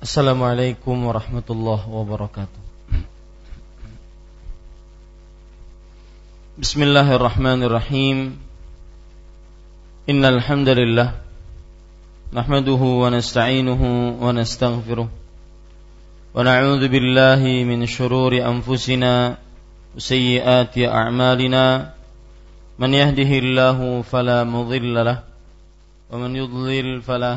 Assalamualaikum warahmatullahi wabarakatuh. Bismillahirrahmanirrahim. Innal hamdalillah nahmaduhu wa nasta'inuhu wa nastaghfiruh. Wa na'udzu billahi min shururi anfusina wa a'malina. Man yahdihillahu fala mudilla lahu wa man yudlil fala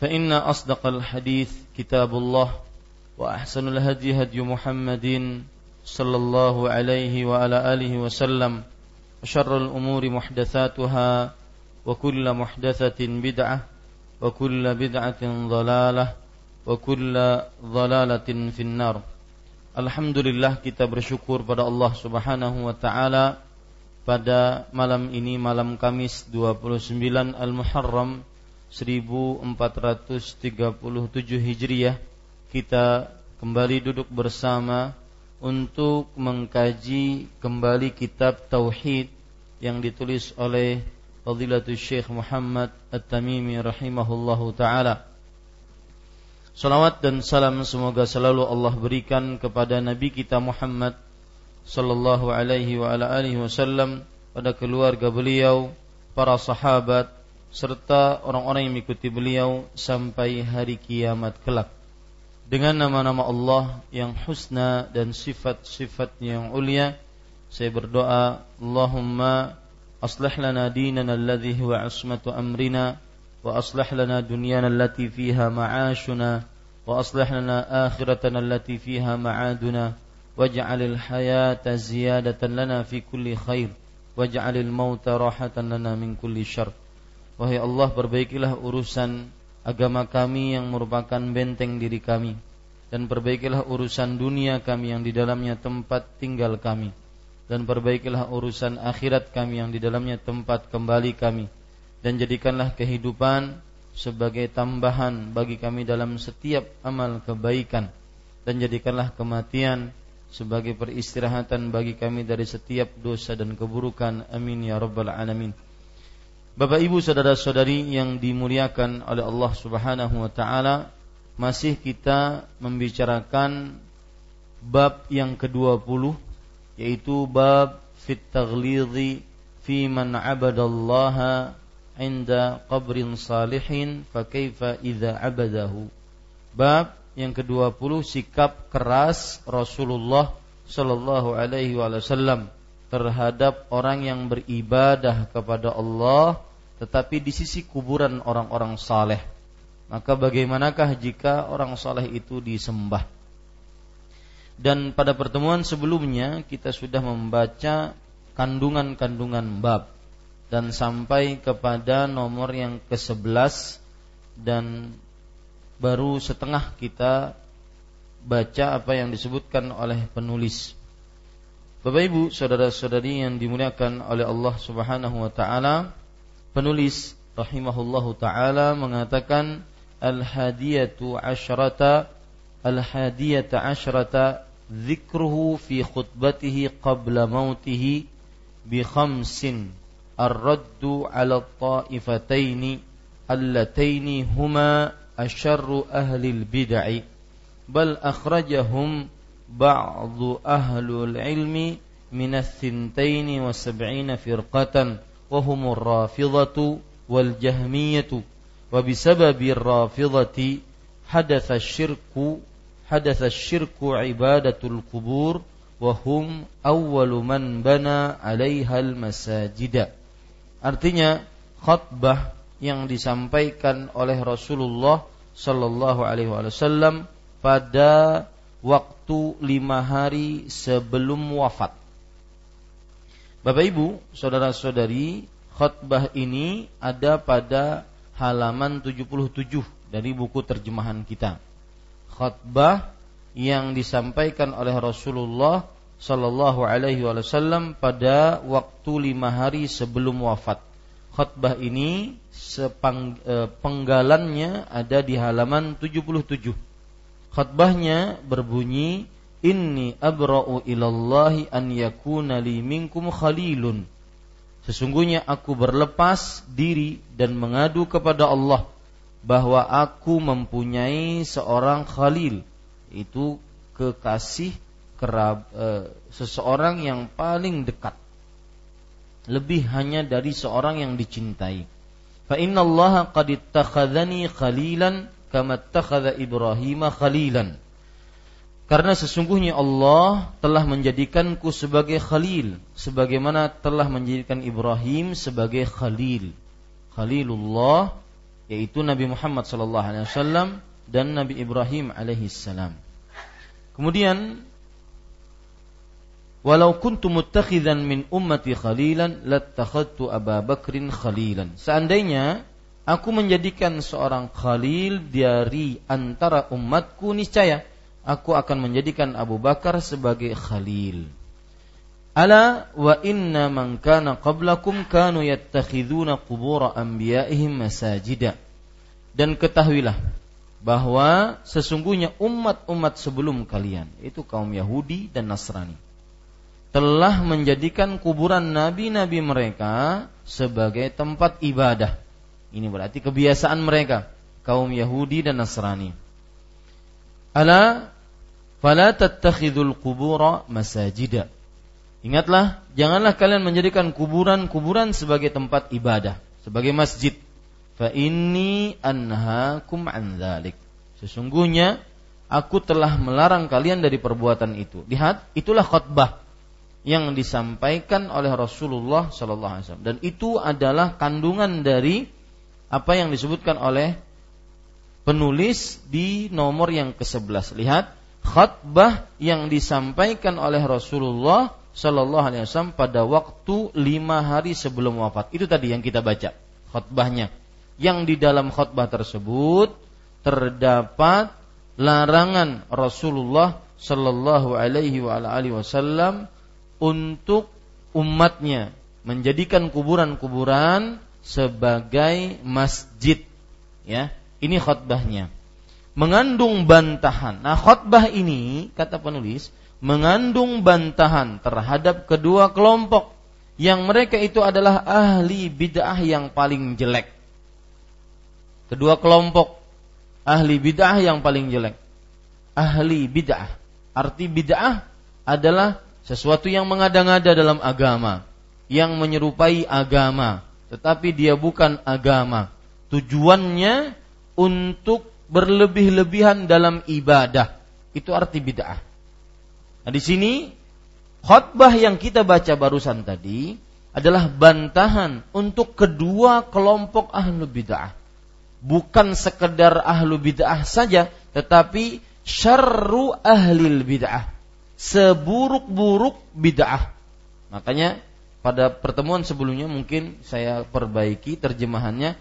فإن أصدق الحديث كتاب الله وأحسن الهدي هدي محمد صلى الله عليه وعلى آله وسلم وشر الأمور محدثاتها وكل محدثة بدعة وكل بدعة ضلالة وكل ضلالة في النار Alhamdulillah kita bersyukur pada Allah Subhanahu wa taala pada malam ini malam Kamis 29 Al-Muharram 1437 Hijriah kita kembali duduk bersama untuk mengkaji kembali kitab Tauhid yang ditulis oleh Fadilatul Syekh Muhammad At-Tamimi rahimahullahu taala. Salawat dan salam semoga selalu Allah berikan kepada Nabi kita Muhammad sallallahu alaihi wa ala alihi wasallam pada keluarga beliau, para sahabat, serta orang-orang yang mengikuti beliau sampai hari kiamat kelak. Dengan nama-nama Allah yang husna dan sifat-sifatnya yang ulia, saya berdoa, Allahumma aslih lana dinana alladhi huwa asmatu amrina wa aslih lana dunyana allati fiha ma'ashuna wa aslih lana akhiratana allati fiha ma'aduna waj'alil hayata ziyadatan lana fi kulli khair waj'alil mauta rahatan lana min kulli syarr Wahai Allah perbaikilah urusan agama kami yang merupakan benteng diri kami. Dan perbaikilah urusan dunia kami yang di dalamnya tempat tinggal kami. Dan perbaikilah urusan akhirat kami yang di dalamnya tempat kembali kami. Dan jadikanlah kehidupan sebagai tambahan bagi kami dalam setiap amal kebaikan. Dan jadikanlah kematian sebagai peristirahatan bagi kami dari setiap dosa dan keburukan. Amin ya rabbal alamin Bapak Ibu saudara-saudari yang dimuliakan oleh Allah Subhanahu wa taala, masih kita membicarakan bab yang ke-20 yaitu bab fit taghlidhi fi man 'abadallaha 'inda qabrin salihin fa kaifa idza 'abadahu. Bab yang ke-20 sikap keras Rasulullah sallallahu alaihi wasallam terhadap orang yang beribadah kepada Allah tetapi di sisi kuburan orang-orang saleh. Maka bagaimanakah jika orang saleh itu disembah? Dan pada pertemuan sebelumnya kita sudah membaca kandungan-kandungan bab dan sampai kepada nomor yang ke-11 dan baru setengah kita baca apa yang disebutkan oleh penulis Bapak Ibu, saudara-saudari yang dimuliakan oleh Allah Subhanahu wa taala, penulis rahimahullahu taala mengatakan al-hadiyatu asyrata al-hadiyata asyrata dzikruhu fi khutbatihi qabla mautihi bi khamsin ar-raddu 'ala at-ta'ifataini allataini huma asyarru ahli al-bid'ah bal akhrajahum بعض أهل العلم من الثنتين وسبعين فرقة وهم الرافضة والجهمية wa bisababi rafidhati hadatha syirku hadatha syirku ibadatul kubur wa hum awwalu man bana 'alaiha al-masajida artinya khutbah yang disampaikan oleh Rasulullah sallallahu alaihi wasallam pada waktu lima hari sebelum wafat. Bapak Ibu, saudara-saudari, khutbah ini ada pada halaman 77 dari buku terjemahan kita. Khutbah yang disampaikan oleh Rasulullah Sallallahu Alaihi Wasallam pada waktu lima hari sebelum wafat. Khutbah ini sepang, eh, penggalannya ada di halaman 77. Khutbahnya berbunyi Inni abra'u ilallahi an yakuna li minkum khalilun. Sesungguhnya aku berlepas diri dan mengadu kepada Allah bahwa aku mempunyai seorang khalil. Itu kekasih kerab, e, seseorang yang paling dekat. Lebih hanya dari seorang yang dicintai. Fa inna Allah qad ittakhadhani khalilan kama ittakhadha Ibrahim khalilan karena sesungguhnya Allah telah menjadikanku sebagai khalil sebagaimana telah menjadikan Ibrahim sebagai khalil. Khalilullah yaitu Nabi Muhammad sallallahu alaihi wasallam dan Nabi Ibrahim alaihi salam. Kemudian Walau kuntu muttakhidan min ummati khalilan lattakhadtu Abu Bakrin khalilan. Seandainya aku menjadikan seorang khalil dari antara umatku niscaya aku akan menjadikan Abu Bakar sebagai khalil. Ala wa inna man kana qablakum kanu yattakhiduna qubur anbiya'ihim masajida. Dan ketahuilah bahwa sesungguhnya umat-umat sebelum kalian itu kaum Yahudi dan Nasrani telah menjadikan kuburan nabi-nabi mereka sebagai tempat ibadah. Ini berarti kebiasaan mereka kaum Yahudi dan Nasrani. Ala fala tattakhidul qubura masajida. Ingatlah, janganlah kalian menjadikan kuburan-kuburan sebagai tempat ibadah, sebagai masjid. Fa inni anhaakum an dzalik. Sesungguhnya aku telah melarang kalian dari perbuatan itu. Lihat, itulah khutbah yang disampaikan oleh Rasulullah sallallahu alaihi wasallam dan itu adalah kandungan dari apa yang disebutkan oleh penulis di nomor yang ke-11. Lihat, khutbah yang disampaikan oleh Rasulullah Shallallahu Alaihi Wasallam pada waktu lima hari sebelum wafat. Itu tadi yang kita baca khutbahnya. Yang di dalam khutbah tersebut terdapat larangan Rasulullah Shallallahu Alaihi Wasallam untuk umatnya menjadikan kuburan-kuburan sebagai masjid. Ya, ini khutbahnya. Mengandung bantahan. Nah, khutbah ini kata penulis mengandung bantahan terhadap kedua kelompok yang mereka itu adalah ahli bid'ah yang paling jelek. Kedua kelompok ahli bid'ah yang paling jelek. Ahli bid'ah. Arti bid'ah adalah sesuatu yang mengada-ngada dalam agama, yang menyerupai agama, tetapi dia bukan agama. Tujuannya untuk berlebih-lebihan dalam ibadah. Itu arti bid'ah. Nah, di sini khutbah yang kita baca barusan tadi adalah bantahan untuk kedua kelompok ahlu bid'ah. Bukan sekedar ahlu bid'ah saja, tetapi syarru ahlil bid'ah. Seburuk-buruk bid'ah. Makanya pada pertemuan sebelumnya mungkin saya perbaiki terjemahannya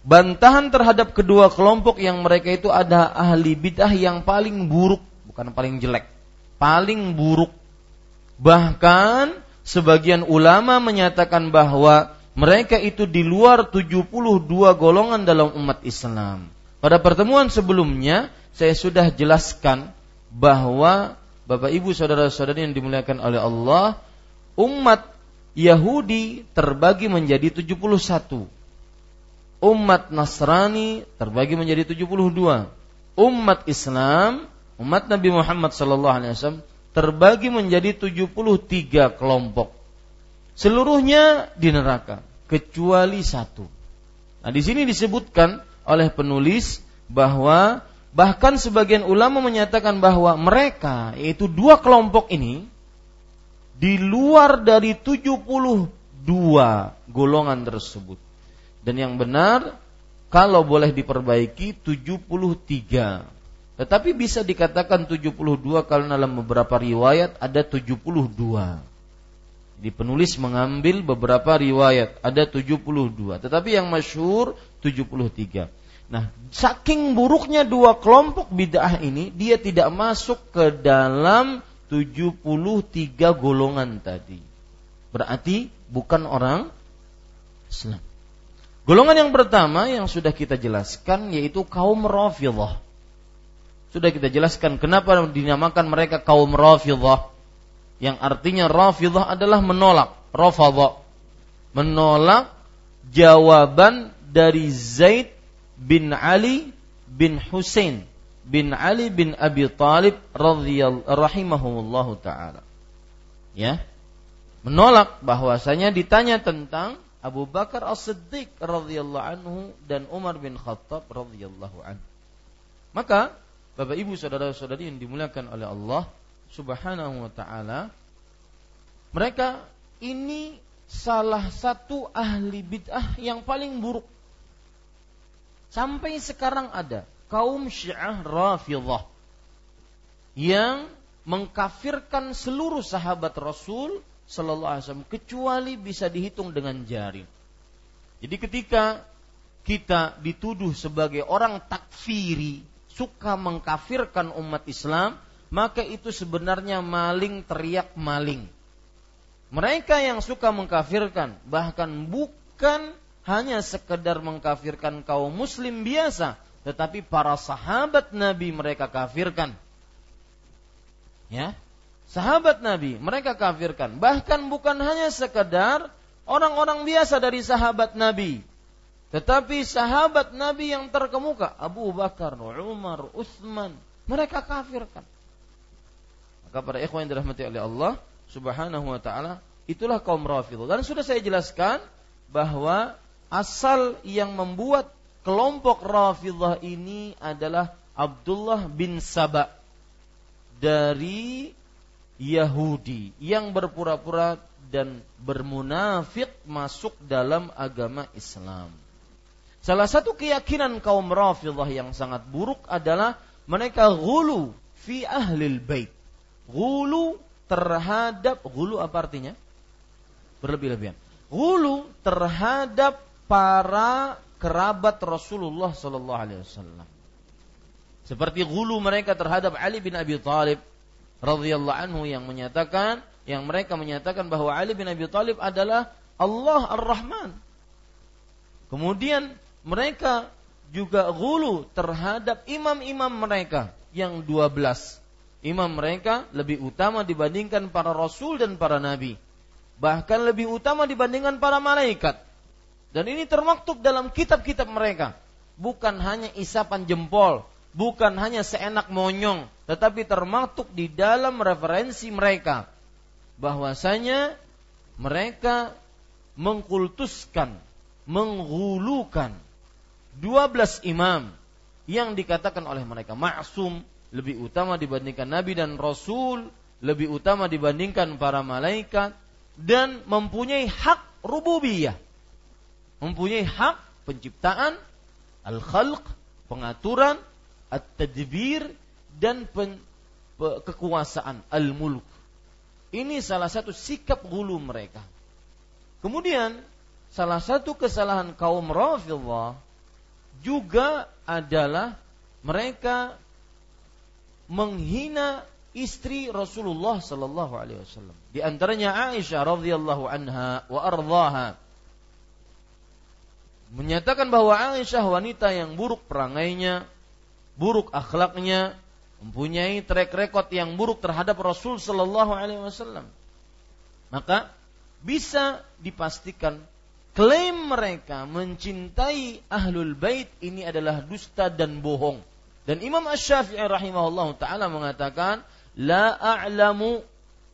bantahan terhadap kedua kelompok yang mereka itu ada ahli bid'ah yang paling buruk, bukan paling jelek, paling buruk. Bahkan sebagian ulama menyatakan bahwa mereka itu di luar 72 golongan dalam umat Islam. Pada pertemuan sebelumnya saya sudah jelaskan bahwa Bapak Ibu saudara-saudari yang dimuliakan oleh Allah, umat Yahudi terbagi menjadi 71 umat Nasrani terbagi menjadi 72. Umat Islam, umat Nabi Muhammad sallallahu alaihi wasallam terbagi menjadi 73 kelompok. Seluruhnya di neraka kecuali satu. Nah, di sini disebutkan oleh penulis bahwa bahkan sebagian ulama menyatakan bahwa mereka yaitu dua kelompok ini di luar dari 72 golongan tersebut. Dan yang benar kalau boleh diperbaiki 73. Tetapi bisa dikatakan 72 karena dalam beberapa riwayat ada 72. Di penulis mengambil beberapa riwayat ada 72, tetapi yang masyhur 73. Nah, saking buruknya dua kelompok bid'ah ini, dia tidak masuk ke dalam 73 golongan tadi. Berarti bukan orang Islam. Golongan yang pertama yang sudah kita jelaskan yaitu kaum Rafidhah. Sudah kita jelaskan kenapa dinamakan mereka kaum Rafidhah. Yang artinya rafidah adalah menolak rafadha menolak jawaban dari Zaid bin Ali bin Husain bin Ali bin Abi Talib radhiyallahu taala. Ya. Menolak bahwasanya ditanya tentang Abu Bakar As-Siddiq radhiyallahu anhu dan Umar bin Khattab radhiyallahu anhu maka Bapak Ibu saudara-saudari yang dimuliakan oleh Allah Subhanahu wa taala mereka ini salah satu ahli bid'ah yang paling buruk. Sampai sekarang ada kaum Syiah Rafidhah yang mengkafirkan seluruh sahabat Rasul sallallahu alaihi wasallam kecuali bisa dihitung dengan jari. Jadi ketika kita dituduh sebagai orang takfiri, suka mengkafirkan umat Islam, maka itu sebenarnya maling teriak maling. Mereka yang suka mengkafirkan bahkan bukan hanya sekedar mengkafirkan kaum muslim biasa, tetapi para sahabat Nabi mereka kafirkan. Ya. Sahabat Nabi mereka kafirkan, bahkan bukan hanya sekedar orang-orang biasa dari sahabat Nabi, tetapi sahabat Nabi yang terkemuka, Abu Bakar, Umar, Utsman, mereka kafirkan. Maka para ikhwan yang dirahmati oleh Allah Subhanahu wa taala, itulah kaum Rafidhah. Dan sudah saya jelaskan bahwa asal yang membuat kelompok Rafidhah ini adalah Abdullah bin Saba dari Yahudi yang berpura-pura dan bermunafik masuk dalam agama Islam. Salah satu keyakinan kaum Rafidhah yang sangat buruk adalah mereka gulu fi ahlil bait Gulu terhadap gulu apa artinya? Berlebih-lebihan. Gulu terhadap para kerabat Rasulullah Sallallahu Alaihi Wasallam. Seperti gulu mereka terhadap Ali bin Abi Thalib radhiyallahu anhu yang menyatakan yang mereka menyatakan bahwa Ali bin Abi Thalib adalah Allah Ar-Rahman. Kemudian mereka juga gulu terhadap imam-imam mereka yang 12 imam mereka lebih utama dibandingkan para rasul dan para nabi. Bahkan lebih utama dibandingkan para malaikat. Dan ini termaktub dalam kitab-kitab mereka. Bukan hanya isapan jempol, bukan hanya seenak monyong, tetapi termaktub di dalam referensi mereka bahwasanya mereka mengkultuskan, menghulukan 12 imam yang dikatakan oleh mereka maksum, lebih utama dibandingkan nabi dan rasul, lebih utama dibandingkan para malaikat dan mempunyai hak rububiyah. Mempunyai hak penciptaan, al-khalq, pengaturan, at-tadbir dan pen, pe, kekuasaan al-mulk. Ini salah satu sikap gulu mereka. Kemudian salah satu kesalahan kaum Rafidhah juga adalah mereka menghina istri Rasulullah sallallahu alaihi wasallam. Di antaranya Aisyah radhiyallahu anha wa ardhaha menyatakan bahwa Aisyah wanita yang buruk perangainya, buruk akhlaknya, mempunyai track record yang buruk terhadap Rasul sallallahu alaihi wasallam. Maka bisa dipastikan klaim mereka mencintai ahlul bait ini adalah dusta dan bohong dan Imam Ash-Syafi'i rahimahullah taala mengatakan, "La a'lamu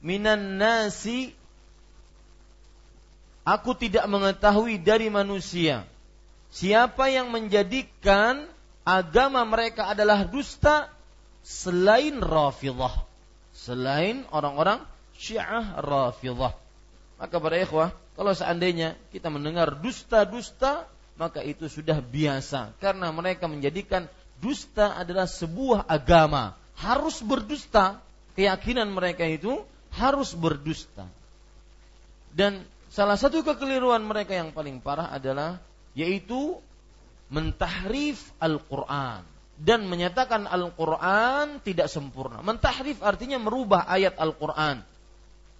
minan nasi Aku tidak mengetahui dari manusia siapa yang menjadikan agama mereka adalah dusta selain Rafidhah, selain orang-orang Syiah Rafidhah. Maka para ikhwah, kalau seandainya kita mendengar dusta-dusta, maka itu sudah biasa karena mereka menjadikan dusta adalah sebuah agama, harus berdusta. Keyakinan mereka itu harus berdusta. Dan salah satu kekeliruan mereka yang paling parah adalah yaitu mentahrif Al-Qur'an dan menyatakan Al-Qur'an tidak sempurna. Mentahrif artinya merubah ayat Al-Qur'an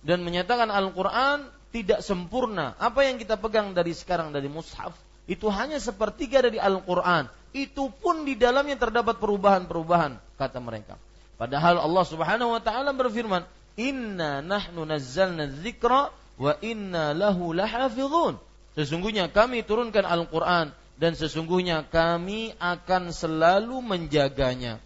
dan menyatakan Al-Qur'an tidak sempurna. Apa yang kita pegang dari sekarang dari mushaf itu hanya sepertiga dari Al-Qur'an. Itu pun di dalamnya terdapat perubahan-perubahan kata mereka. Padahal Allah Subhanahu wa taala berfirman, Inna nahnu nazzalna dzikra wa inna lahu lahafizun. Sesungguhnya kami turunkan Al-Quran dan sesungguhnya kami akan selalu menjaganya.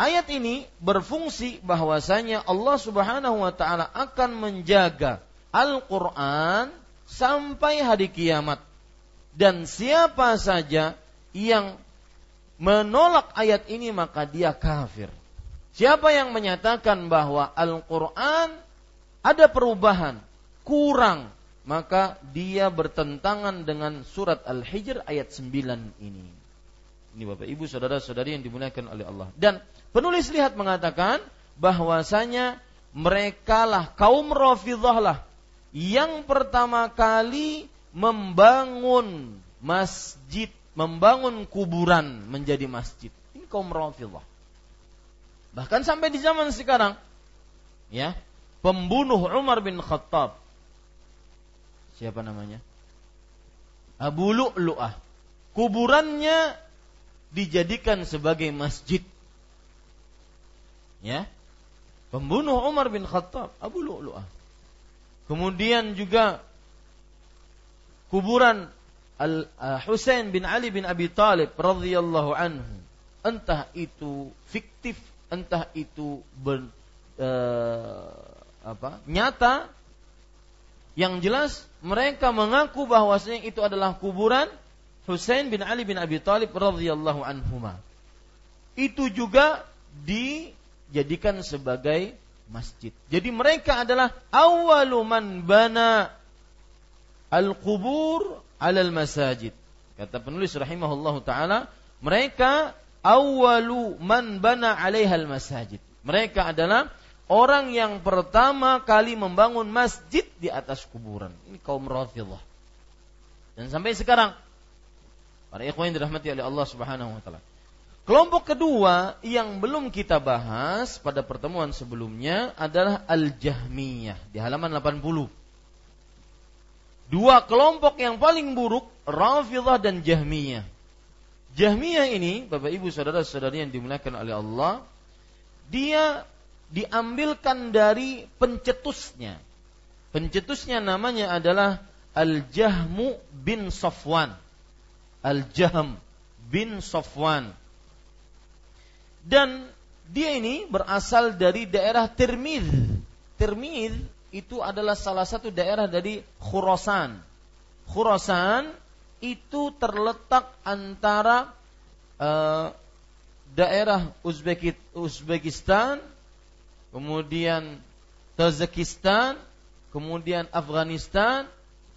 Ayat ini berfungsi bahwasanya Allah Subhanahu wa taala akan menjaga Al-Qur'an sampai hari kiamat. Dan siapa saja yang menolak ayat ini maka dia kafir. Siapa yang menyatakan bahwa Al-Quran ada perubahan, kurang, maka dia bertentangan dengan surat Al-Hijr ayat 9 ini. Ini Bapak Ibu saudara-saudari yang dimuliakan oleh Allah. Dan penulis lihat mengatakan bahwasanya mereka lah kaum Rafidhah lah yang pertama kali membangun masjid, membangun kuburan menjadi masjid. Ini kaum Rafidhah. Bahkan sampai di zaman sekarang, ya, pembunuh Umar bin Khattab. Siapa namanya? Abu Lu'lu'ah. Kuburannya dijadikan sebagai masjid. Ya. Pembunuh Umar bin Khattab, Abu Lu'lu'ah. Kemudian juga kuburan Al uh, Husain bin Ali bin Abi Talib radhiyallahu anhu. Entah itu fiktif entah itu ber, e, apa, nyata yang jelas mereka mengaku bahwasanya itu adalah kuburan Husain bin Ali bin Abi Thalib radhiyallahu anhuma. Itu juga dijadikan sebagai masjid. Jadi mereka adalah awalu man bana al-qubur alal masajid. Kata penulis rahimahullahu taala, mereka awalu man bana alaihal masajid. Mereka adalah orang yang pertama kali membangun masjid di atas kuburan. Ini kaum Rafidhah. Dan sampai sekarang para ikhwan yang dirahmati oleh Allah Subhanahu wa taala. Kelompok kedua yang belum kita bahas pada pertemuan sebelumnya adalah Al-Jahmiyah di halaman 80. Dua kelompok yang paling buruk, Rafidhah dan Jahmiyah. Jahmiyah ini, Bapak Ibu saudara-saudari yang dimuliakan oleh Allah, dia diambilkan dari pencetusnya. Pencetusnya namanya adalah Al-Jahmu bin Safwan. Al-Jahm bin Safwan. Dan dia ini berasal dari daerah Tirmidh. Tirmidh itu adalah salah satu daerah dari Khurasan. Khurasan itu terletak antara uh, daerah Uzbekistan, kemudian Tajikistan, kemudian Afghanistan,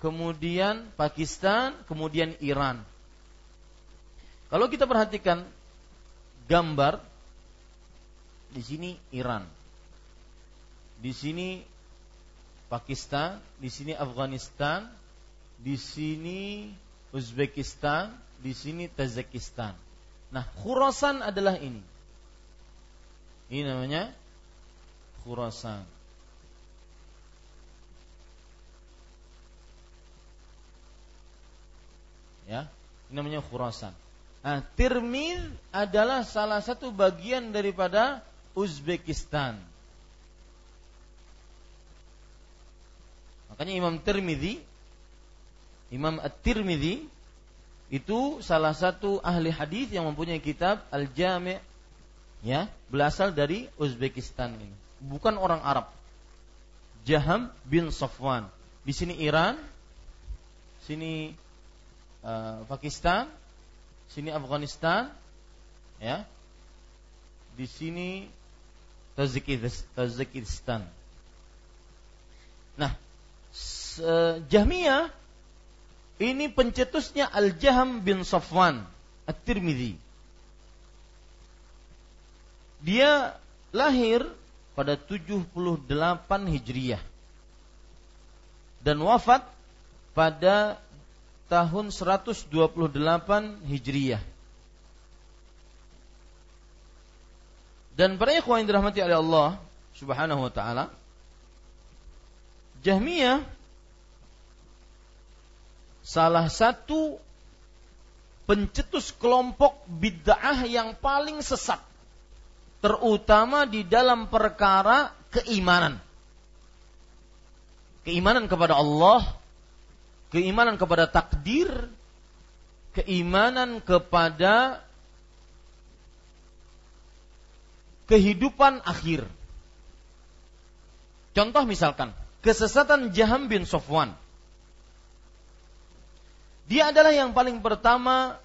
kemudian Pakistan, kemudian Iran. Kalau kita perhatikan gambar di sini Iran. Di sini Pakistan, di sini Afghanistan, di sini Uzbekistan, di sini Tajikistan. Nah, Khurasan adalah ini. Ini namanya Khurasan. Ya, ini namanya Khurasan. Nah, Tirmidz adalah salah satu bagian daripada Uzbekistan. Makanya Imam Tirmidzi Imam At-Tirmidzi itu salah satu ahli hadis yang mempunyai kitab Al-Jami' ya, berasal dari Uzbekistan ini. Bukan orang Arab. Jaham bin Safwan. Di sini Iran, sini uh, Pakistan, sini Afghanistan, ya. Di sini Tajikistan. Nah, Jahmiyah ini pencetusnya Al-Jaham bin Safwan At-Tirmidzi. Dia lahir pada 78 Hijriyah dan wafat pada tahun 128 Hijriyah. Dan para ikhwan yang dirahmati oleh Allah Subhanahu wa taala, Jahmiyah salah satu pencetus kelompok bid'ah yang paling sesat terutama di dalam perkara keimanan. Keimanan kepada Allah, keimanan kepada takdir, keimanan kepada kehidupan akhir. Contoh misalkan, kesesatan Jaham bin Sofwan. Dia adalah yang paling pertama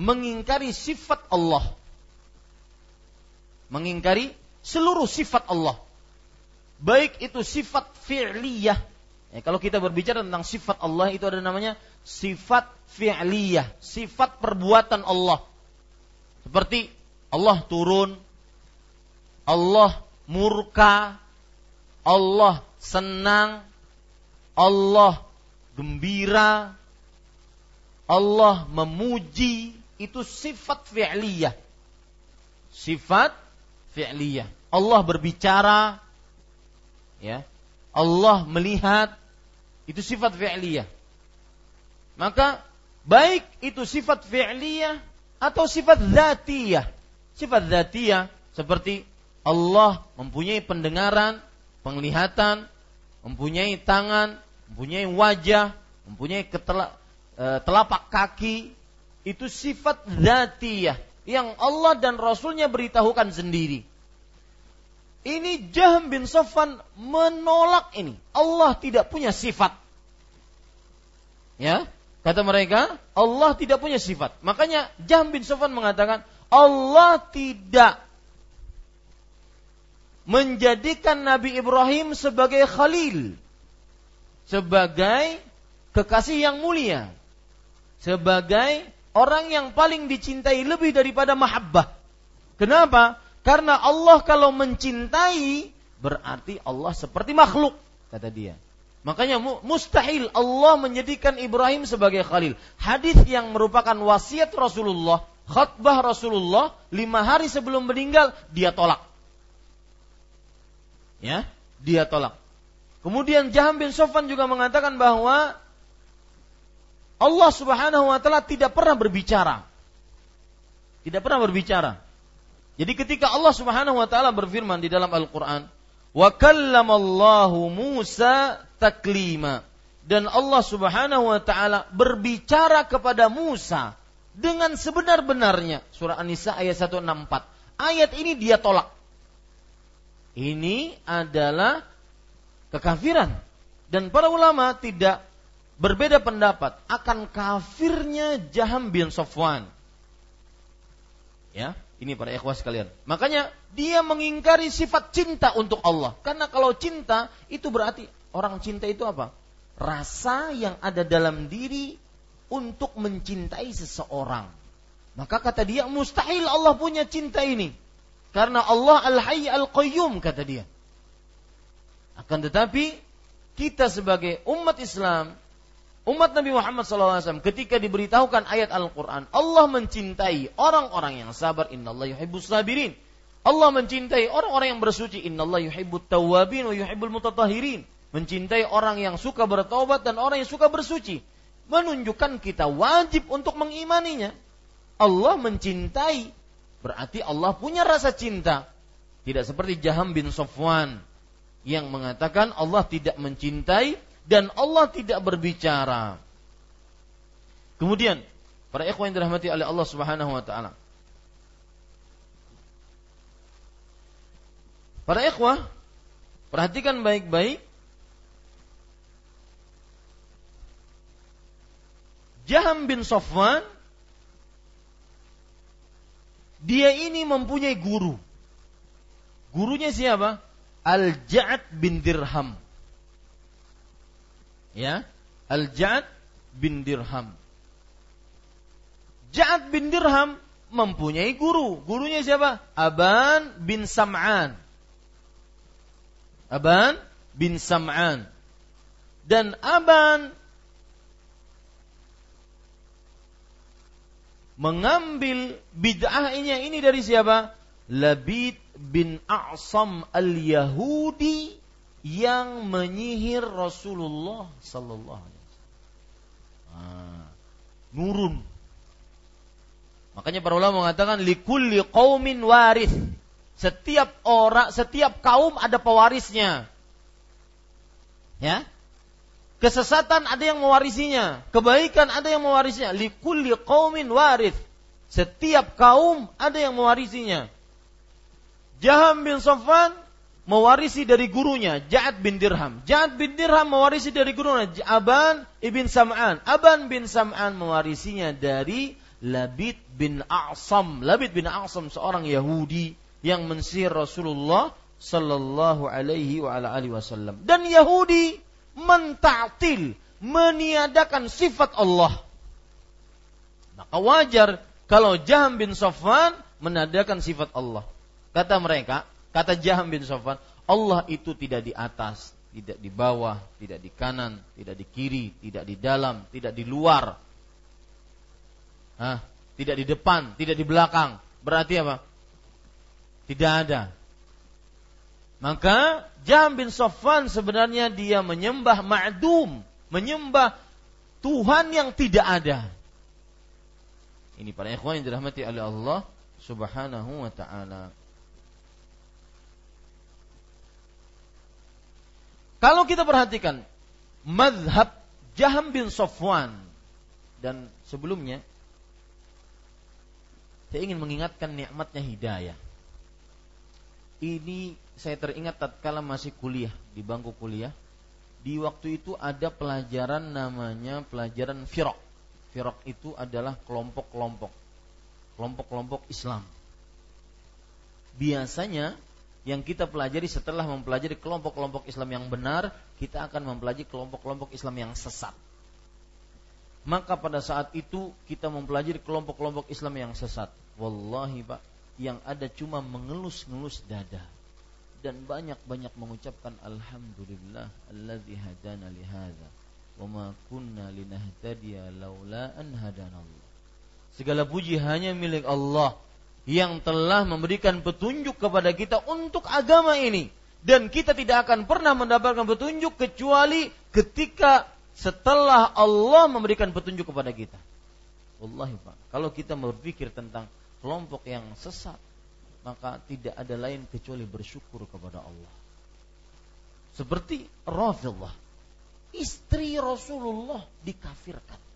mengingkari sifat Allah. Mengingkari seluruh sifat Allah. Baik itu sifat fi'liyah. Ya, kalau kita berbicara tentang sifat Allah itu ada namanya sifat fi'liyah, sifat perbuatan Allah. Seperti Allah turun, Allah murka, Allah senang, Allah gembira, Allah memuji, itu sifat fi'liyah. Sifat fi'liyah. Allah berbicara, ya. Allah melihat, itu sifat fi'liyah. Maka baik itu sifat fi'liyah atau sifat zatiyah. Sifat zatiyah seperti Allah mempunyai pendengaran, penglihatan, mempunyai tangan, mempunyai wajah, mempunyai ketela, e, telapak kaki, itu sifat zatiyah yang Allah dan Rasulnya beritahukan sendiri. Ini Jahm bin Sofan menolak ini. Allah tidak punya sifat. Ya, kata mereka, Allah tidak punya sifat. Makanya Jahm bin Sofan mengatakan, Allah tidak menjadikan Nabi Ibrahim sebagai khalil, sebagai kekasih yang mulia, sebagai orang yang paling dicintai lebih daripada mahabbah. Kenapa? Karena Allah kalau mencintai berarti Allah seperti makhluk, kata dia. Makanya mustahil Allah menjadikan Ibrahim sebagai khalil. Hadis yang merupakan wasiat Rasulullah, khutbah Rasulullah lima hari sebelum meninggal dia tolak ya dia tolak. Kemudian Jaham bin Sofan juga mengatakan bahwa Allah Subhanahu wa taala tidak pernah berbicara. Tidak pernah berbicara. Jadi ketika Allah Subhanahu wa taala berfirman di dalam Al-Qur'an, "Wa kallamallahu Musa taklima." Dan Allah Subhanahu wa taala berbicara kepada Musa dengan sebenar-benarnya. Surah An-Nisa ayat 164. Ayat ini dia tolak ini adalah kekafiran dan para ulama tidak berbeda pendapat akan kafirnya Jaham bin Sofwan. Ya, ini para ikhwas sekalian. Makanya dia mengingkari sifat cinta untuk Allah. Karena kalau cinta itu berarti orang cinta itu apa? Rasa yang ada dalam diri untuk mencintai seseorang. Maka kata dia mustahil Allah punya cinta ini. Karena Allah Al-Hayy Al-Qayyum kata dia. Akan tetapi kita sebagai umat Islam, umat Nabi Muhammad SAW ketika diberitahukan ayat Al-Quran, Allah mencintai orang-orang yang sabar. Inna Allah yuhibbus sabirin. Allah mencintai orang-orang yang bersuci. Inna Allah yuhibbut tawabin wa yuhibbul mutatahirin. Mencintai orang yang suka bertobat dan orang yang suka bersuci. Menunjukkan kita wajib untuk mengimaninya. Allah mencintai Berarti Allah punya rasa cinta. Tidak seperti Jaham bin Sofwan yang mengatakan Allah tidak mencintai dan Allah tidak berbicara. Kemudian, para ikhwan yang dirahmati oleh Allah Subhanahu wa taala. Para ikhwah, perhatikan baik-baik. Jaham bin Sofwan dia ini mempunyai guru. Gurunya siapa? Al-Ja'ad bin Dirham. Ya, Al-Ja'ad bin Dirham. Ja'ad bin Dirham mempunyai guru. Gurunya siapa? Aban bin Sam'an. Aban bin Sam'an. Dan Aban mengambil bid'ahnya ini dari siapa? Labid bin A'sam al-Yahudi yang menyihir Rasulullah sallallahu alaihi wasallam. Ah, nurun. Makanya para ulama mengatakan likulli qaumin waris. Setiap orang, setiap kaum ada pewarisnya. Ya, Kesesatan ada yang mewarisinya, kebaikan ada yang mewarisinya. Likulli qaumin waris. Setiap kaum ada yang mewarisinya. Jaham bin Safwan mewarisi dari gurunya Ja'ad bin Dirham. Ja'ad bin Dirham mewarisi dari gurunya Aban ibn Sam'an. Aban bin Sam'an mewarisinya dari Labid bin A'sam. Labid bin A'sam seorang Yahudi yang mensihir Rasulullah sallallahu alaihi wa ala alihi wasallam. Dan Yahudi mentatil, meniadakan sifat Allah. Maka wajar kalau Jaham bin Sofwan menadakan sifat Allah. Kata mereka, kata Jaham bin Sofwan, Allah itu tidak di atas, tidak di bawah, tidak di kanan, tidak di kiri, tidak di dalam, tidak di luar. Hah? Tidak di depan, tidak di belakang. Berarti apa? Tidak ada. Maka Jam bin Sofwan sebenarnya dia menyembah ma'dum, menyembah Tuhan yang tidak ada. Ini para ikhwan yang dirahmati oleh Allah Subhanahu wa taala. Kalau kita perhatikan madhab Jaham bin Sofwan dan sebelumnya saya ingin mengingatkan nikmatnya hidayah. Ini saya teringat tatkala masih kuliah di bangku kuliah. Di waktu itu ada pelajaran namanya pelajaran firok firok itu adalah kelompok-kelompok. Kelompok-kelompok Islam. Biasanya yang kita pelajari setelah mempelajari kelompok-kelompok Islam yang benar kita akan mempelajari kelompok-kelompok Islam yang sesat. Maka pada saat itu kita mempelajari kelompok-kelompok Islam yang sesat. Wallahi Pak yang ada cuma mengelus-ngelus dada. Dan banyak-banyak mengucapkan alhamdulillah alladzi hadana li hadza wa ma kunna linahtadiya laula an hadanallah. Segala puji hanya milik Allah yang telah memberikan petunjuk kepada kita untuk agama ini dan kita tidak akan pernah mendapatkan petunjuk kecuali ketika setelah Allah memberikan petunjuk kepada kita. Wallahi Pak, kalau kita berpikir tentang kelompok yang sesat, maka tidak ada lain kecuali bersyukur kepada Allah. Seperti Rasulullah, istri Rasulullah dikafirkan.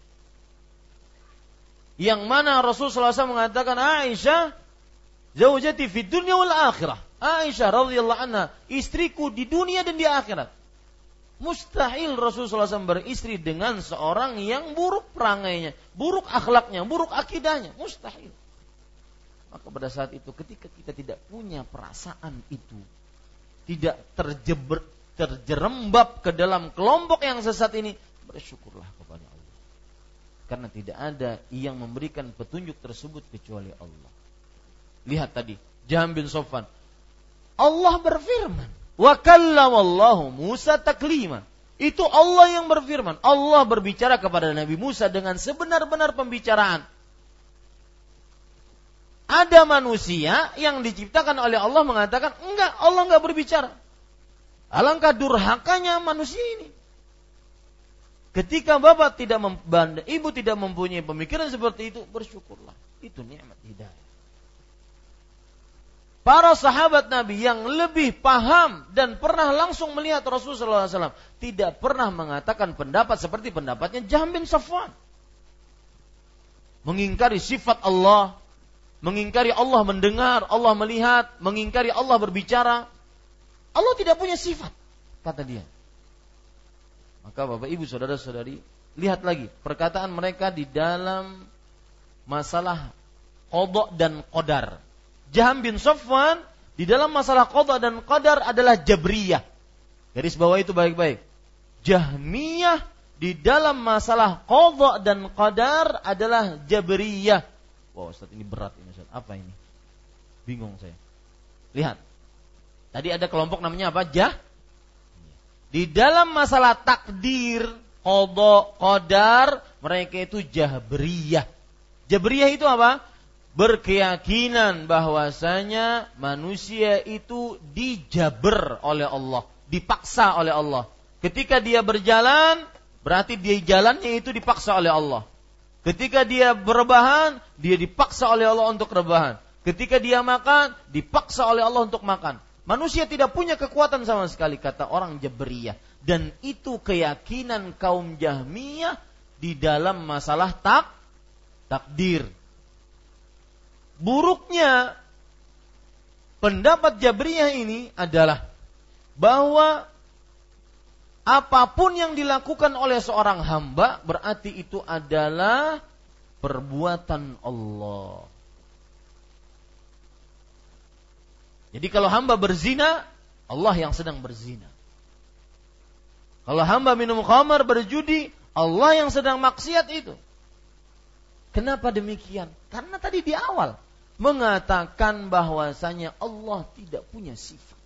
Yang mana Rasulullah SAW mengatakan Aisyah zaujati fi dunia wal akhirah. Aisyah radhiyallahu anha istriku di dunia dan di akhirat. Mustahil Rasulullah SAW beristri dengan seorang yang buruk perangainya, buruk akhlaknya, buruk akidahnya. Mustahil. Maka pada saat itu ketika kita tidak punya perasaan itu, tidak terjerembab ke dalam kelompok yang sesat ini, bersyukurlah kepada. Karena tidak ada yang memberikan petunjuk tersebut kecuali Allah. Lihat tadi, Jaham bin Sofan. Allah berfirman, "Wa kallamallahu Musa taklima." Itu Allah yang berfirman. Allah berbicara kepada Nabi Musa dengan sebenar-benar pembicaraan ada manusia yang diciptakan oleh Allah mengatakan enggak, Allah enggak berbicara. Alangkah durhakanya manusia ini. Ketika bapak tidak membanda, ibu tidak mempunyai pemikiran seperti itu, bersyukurlah. Itu nikmat hidayah. Para sahabat Nabi yang lebih paham dan pernah langsung melihat Rasulullah SAW tidak pernah mengatakan pendapat seperti pendapatnya Jahm bin Safwan. Mengingkari sifat Allah, mengingkari Allah mendengar, Allah melihat, mengingkari Allah berbicara. Allah tidak punya sifat, kata dia. Maka Bapak Ibu Saudara-saudari lihat lagi perkataan mereka di dalam masalah kodok dan kodar. Jaham bin Sofwan di dalam masalah kodok dan kodar adalah Jabriyah. Garis bawah itu baik-baik. Jahmiyah di dalam masalah kodok dan kodar adalah Jabriyah. Wow Ustaz ini berat ini Ustaz. Apa ini? Bingung saya. Lihat. Tadi ada kelompok namanya apa? Jah. Di dalam masalah takdir, kodok, kodar, mereka itu Jabriyah. Jabriyah itu apa? Berkeyakinan bahwasanya manusia itu dijaber oleh Allah, dipaksa oleh Allah. Ketika dia berjalan, berarti dia jalannya itu dipaksa oleh Allah. Ketika dia berbahan, dia dipaksa oleh Allah untuk rebahan. Ketika dia makan, dipaksa oleh Allah untuk makan. Manusia tidak punya kekuatan sama sekali kata orang Jabriyah dan itu keyakinan kaum Jahmiyah di dalam masalah tak takdir. Buruknya pendapat Jabriyah ini adalah bahwa apa pun yang dilakukan oleh seorang hamba berarti itu adalah perbuatan Allah. Jadi kalau hamba berzina, Allah yang sedang berzina. Kalau hamba minum khamar berjudi, Allah yang sedang maksiat itu. Kenapa demikian? Karena tadi di awal mengatakan bahwasanya Allah tidak punya sifat.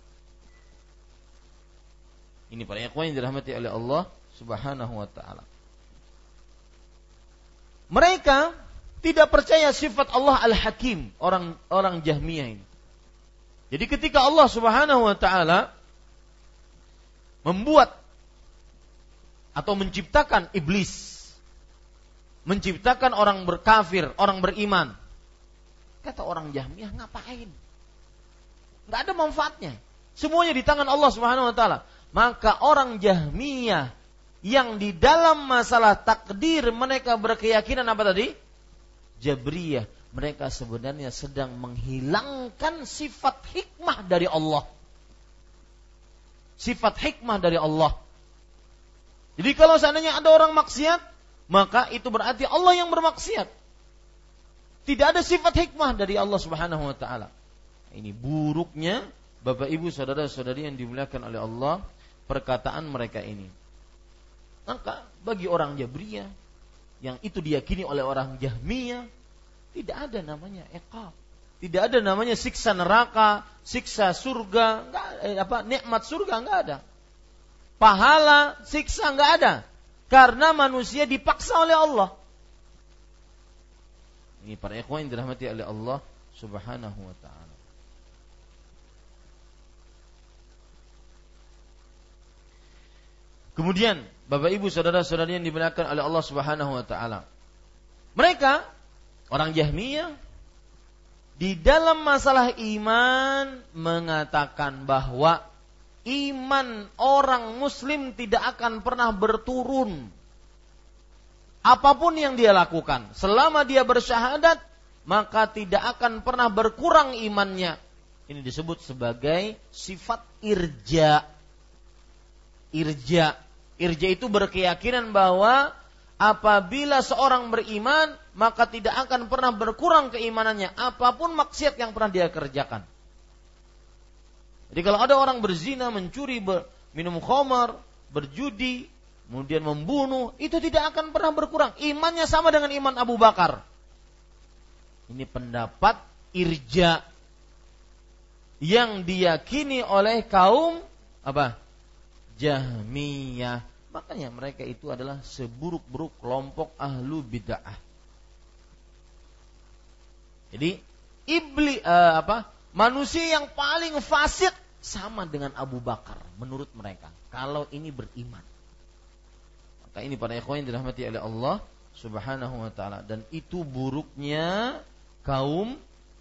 Ini para ikhwan yang dirahmati oleh Allah Subhanahu wa taala. Mereka tidak percaya sifat Allah Al-Hakim, orang orang Jahmiyah ini. Jadi ketika Allah Subhanahu wa taala membuat atau menciptakan iblis, menciptakan orang berkafir, orang beriman, kata orang Jahmiyah ngapain? Nggak ada manfaatnya. Semuanya di tangan Allah Subhanahu wa taala. Maka orang Jahmiyah yang di dalam masalah takdir mereka berkeyakinan apa tadi? Jabriyah mereka sebenarnya sedang menghilangkan sifat hikmah dari Allah. Sifat hikmah dari Allah. Jadi kalau seandainya ada orang maksiat, maka itu berarti Allah yang bermaksiat. Tidak ada sifat hikmah dari Allah Subhanahu wa taala. Ini buruknya Bapak Ibu saudara-saudari yang dimuliakan oleh Allah perkataan mereka ini. Maka bagi orang Jabriyah yang itu diyakini oleh orang Jahmiyah tidak ada namanya ekab. Tidak ada namanya siksa neraka, siksa surga, enggak, eh, apa nikmat surga enggak ada. Pahala, siksa enggak ada. Karena manusia dipaksa oleh Allah. Ini para ikhwan yang dirahmati oleh Allah Subhanahu wa taala. Kemudian Bapak Ibu saudara-saudari yang dimuliakan oleh Allah Subhanahu wa taala. Mereka Orang Jahmiyah di dalam masalah iman mengatakan bahwa iman orang muslim tidak akan pernah berturun. Apa pun yang dia lakukan selama dia bersyahadat maka tidak akan pernah berkurang imannya. Ini disebut sebagai sifat irja. Irja. Irja itu berkeyakinan bahwa apabila seorang beriman maka tidak akan pernah berkurang keimanannya apa pun maksiat yang pernah dia kerjakan. Jadi kalau ada orang berzina, mencuri, ber, minum khamar, berjudi, kemudian membunuh, itu tidak akan pernah berkurang. Imannya sama dengan iman Abu Bakar. Ini pendapat irja yang diyakini oleh kaum apa? Jahmiyah Makanya mereka itu adalah seburuk-buruk kelompok ahlu bid'ah. Jadi iblis uh, apa? Manusia yang paling fasik sama dengan Abu Bakar menurut mereka. Kalau ini beriman. Maka ini para ikhwan yang dirahmati oleh Allah Subhanahu wa taala dan itu buruknya kaum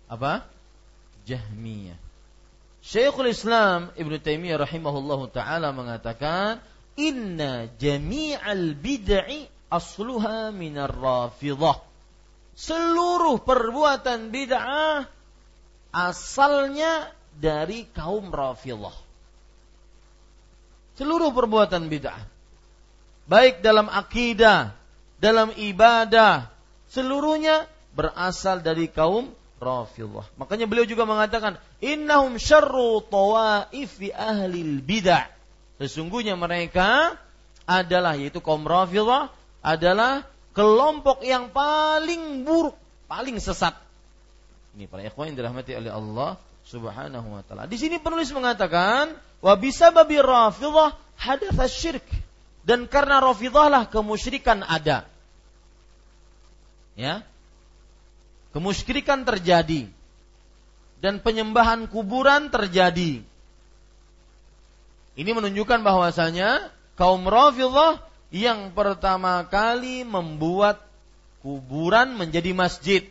apa? Jahmiyah. Syekhul Islam Ibnu Taimiyah rahimahullahu taala mengatakan inna jami'al bid'i asluha minar rafidah. Seluruh perbuatan bid'ah asalnya dari kaum rafidah. Seluruh perbuatan bid'ah. Baik dalam akidah, dalam ibadah seluruhnya berasal dari kaum Rafidhah. Makanya beliau juga mengatakan, "Innahum syarru tawaifi ahli bidah." Sesungguhnya mereka adalah yaitu kaum Rafidhah adalah kelompok yang paling buruk, paling sesat. Ini para ikhwan yang dirahmati oleh Allah Subhanahu wa taala. Di sini penulis mengatakan, "Wa bisababi Rafidhah hadatsa syirk." Dan karena Rafidhah lah kemusyrikan ada. Ya, kemusyrikan terjadi dan penyembahan kuburan terjadi. Ini menunjukkan bahwasanya kaum Rafidhah yang pertama kali membuat kuburan menjadi masjid.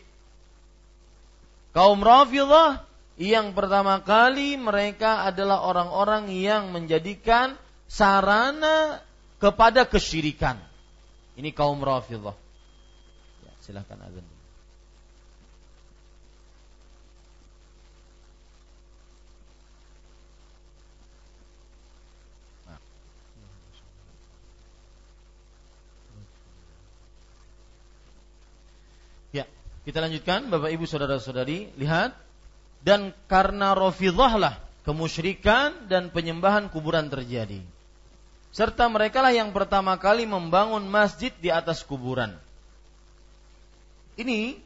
Kaum Rafidhah yang pertama kali mereka adalah orang-orang yang menjadikan sarana kepada kesyirikan. Ini kaum Rafidhah. Ya, silahkan azan. Kita lanjutkan Bapak Ibu Saudara-saudari, lihat dan karena Rafidhah lah kemusyrikan dan penyembahan kuburan terjadi. Serta mereka lah yang pertama kali membangun masjid di atas kuburan. Ini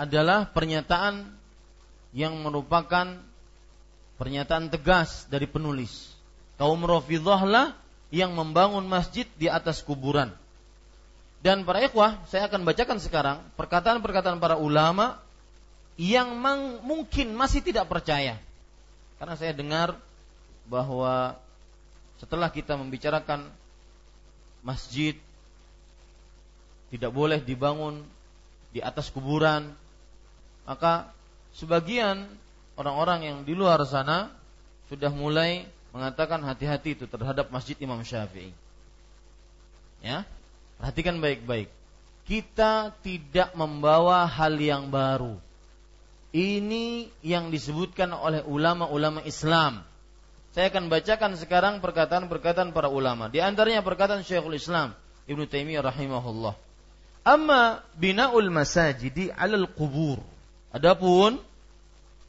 adalah pernyataan yang merupakan pernyataan tegas dari penulis. Kaum Rafidhah lah yang membangun masjid di atas kuburan. Dan para ikhwah, saya akan bacakan sekarang perkataan-perkataan para ulama yang mungkin masih tidak percaya. Karena saya dengar bahwa setelah kita membicarakan masjid tidak boleh dibangun di atas kuburan, maka sebagian orang-orang yang di luar sana sudah mulai mengatakan hati-hati itu terhadap masjid Imam Syafi'i. Ya, Perhatikan baik-baik. Kita tidak membawa hal yang baru. Ini yang disebutkan oleh ulama-ulama Islam. Saya akan bacakan sekarang perkataan-perkataan para ulama. Di antaranya perkataan Syekhul Islam Ibnu Taimiyah rahimahullah. Amma bina'ul masajidi 'alal qubur. Adapun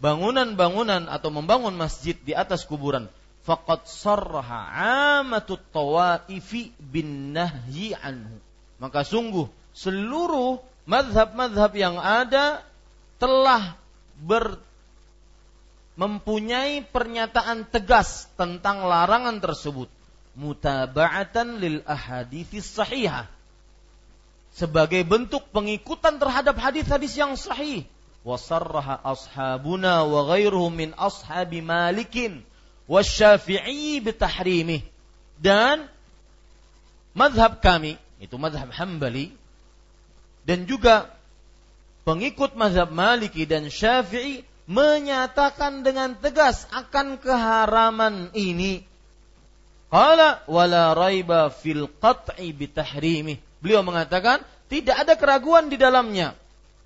bangunan-bangunan atau membangun masjid di atas kuburan faqad sarraha amatut tawaifi bin nahyi anhu. Maka sungguh seluruh madhab-madhab yang ada telah ber mempunyai pernyataan tegas tentang larangan tersebut. Mutaba'atan lil ahaditsis sahihah. Sebagai bentuk pengikutan terhadap hadis-hadis yang sahih. Wasarraha ashabuna wa ghairuhum min ashabi malikin wasyafi'i bitahrimih dan madhab kami itu madhab hambali dan juga pengikut madhab maliki dan syafi'i menyatakan dengan tegas akan keharaman ini Qala wala raiba fil qat'i bitahrimih. Beliau mengatakan tidak ada keraguan di dalamnya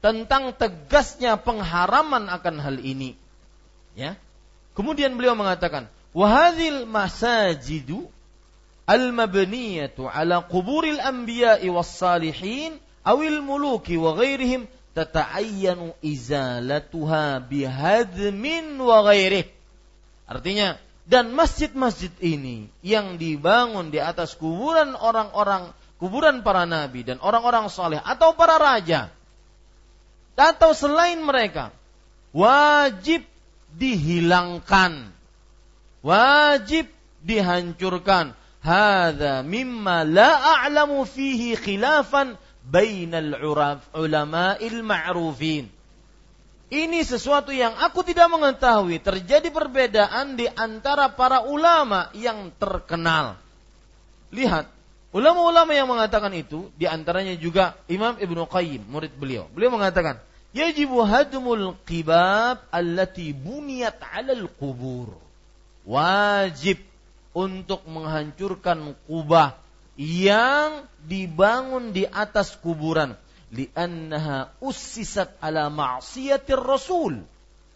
tentang tegasnya pengharaman akan hal ini. Ya. Kemudian beliau mengatakan, "Wahadil masajidu al-mabniyatu ala quburil anbiya'i was salihin awil muluki wa ghairihim tata'ayyanu izalatuha bihadmin wa ghairih." Artinya, dan masjid-masjid ini yang dibangun di atas kuburan orang-orang kuburan para nabi dan orang-orang soleh atau para raja atau selain mereka wajib dihilangkan. Wajib dihancurkan. Hada mimma la a'lamu fihi khilafan bainal ulama'il ma'rufin. Ini sesuatu yang aku tidak mengetahui. Terjadi perbedaan di antara para ulama yang terkenal. Lihat, ulama-ulama yang mengatakan itu, di antaranya juga Imam Ibnu Qayyim, murid beliau. Beliau mengatakan, yajibu hadmul qibab allati buniyat 'alal qubur. Wajib untuk menghancurkan kubah yang dibangun di atas kuburan li'annaha ussisat ala ma'siyatir rasul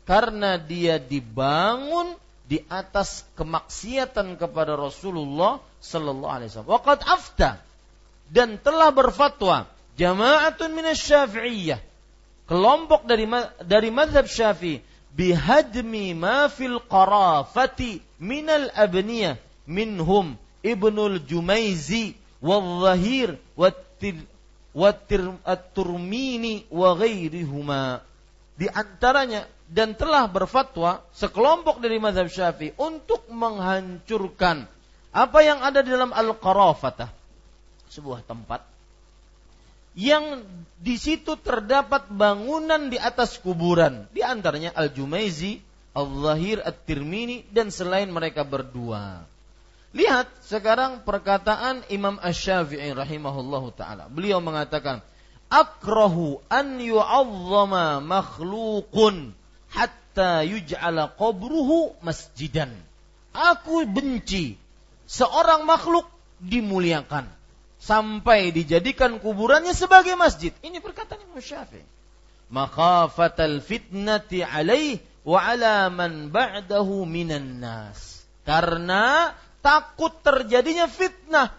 karena dia dibangun di atas kemaksiatan kepada Rasulullah sallallahu alaihi wasallam. Waqad afta dan telah berfatwa jama'atun minasy-syafi'iyah kelompok dari dari mazhab Syafi'i bihadmi ma fil qarafati minal abniyah minhum Ibnul Jumaizi wal Zahir At-Turmini wa ghairihuma. Di antaranya dan telah berfatwa sekelompok dari mazhab Syafi'i untuk menghancurkan apa yang ada di dalam Al-Qarafatah sebuah tempat yang di situ terdapat bangunan di atas kuburan di antaranya Al-Jumaizi, Al-Zahir, At-Tirmini dan selain mereka berdua. Lihat sekarang perkataan Imam Ash-Syafi'i rahimahullahu taala. Beliau mengatakan, "Akrahu an yu'azzama makhluqun hatta yuj'ala qabruhu masjidan." Aku benci seorang makhluk dimuliakan sampai dijadikan kuburannya sebagai masjid. Ini perkataan Imam Syafi'i. Makhafatal fitnati alaih wa ala man ba'dahu minan nas. Karena takut terjadinya fitnah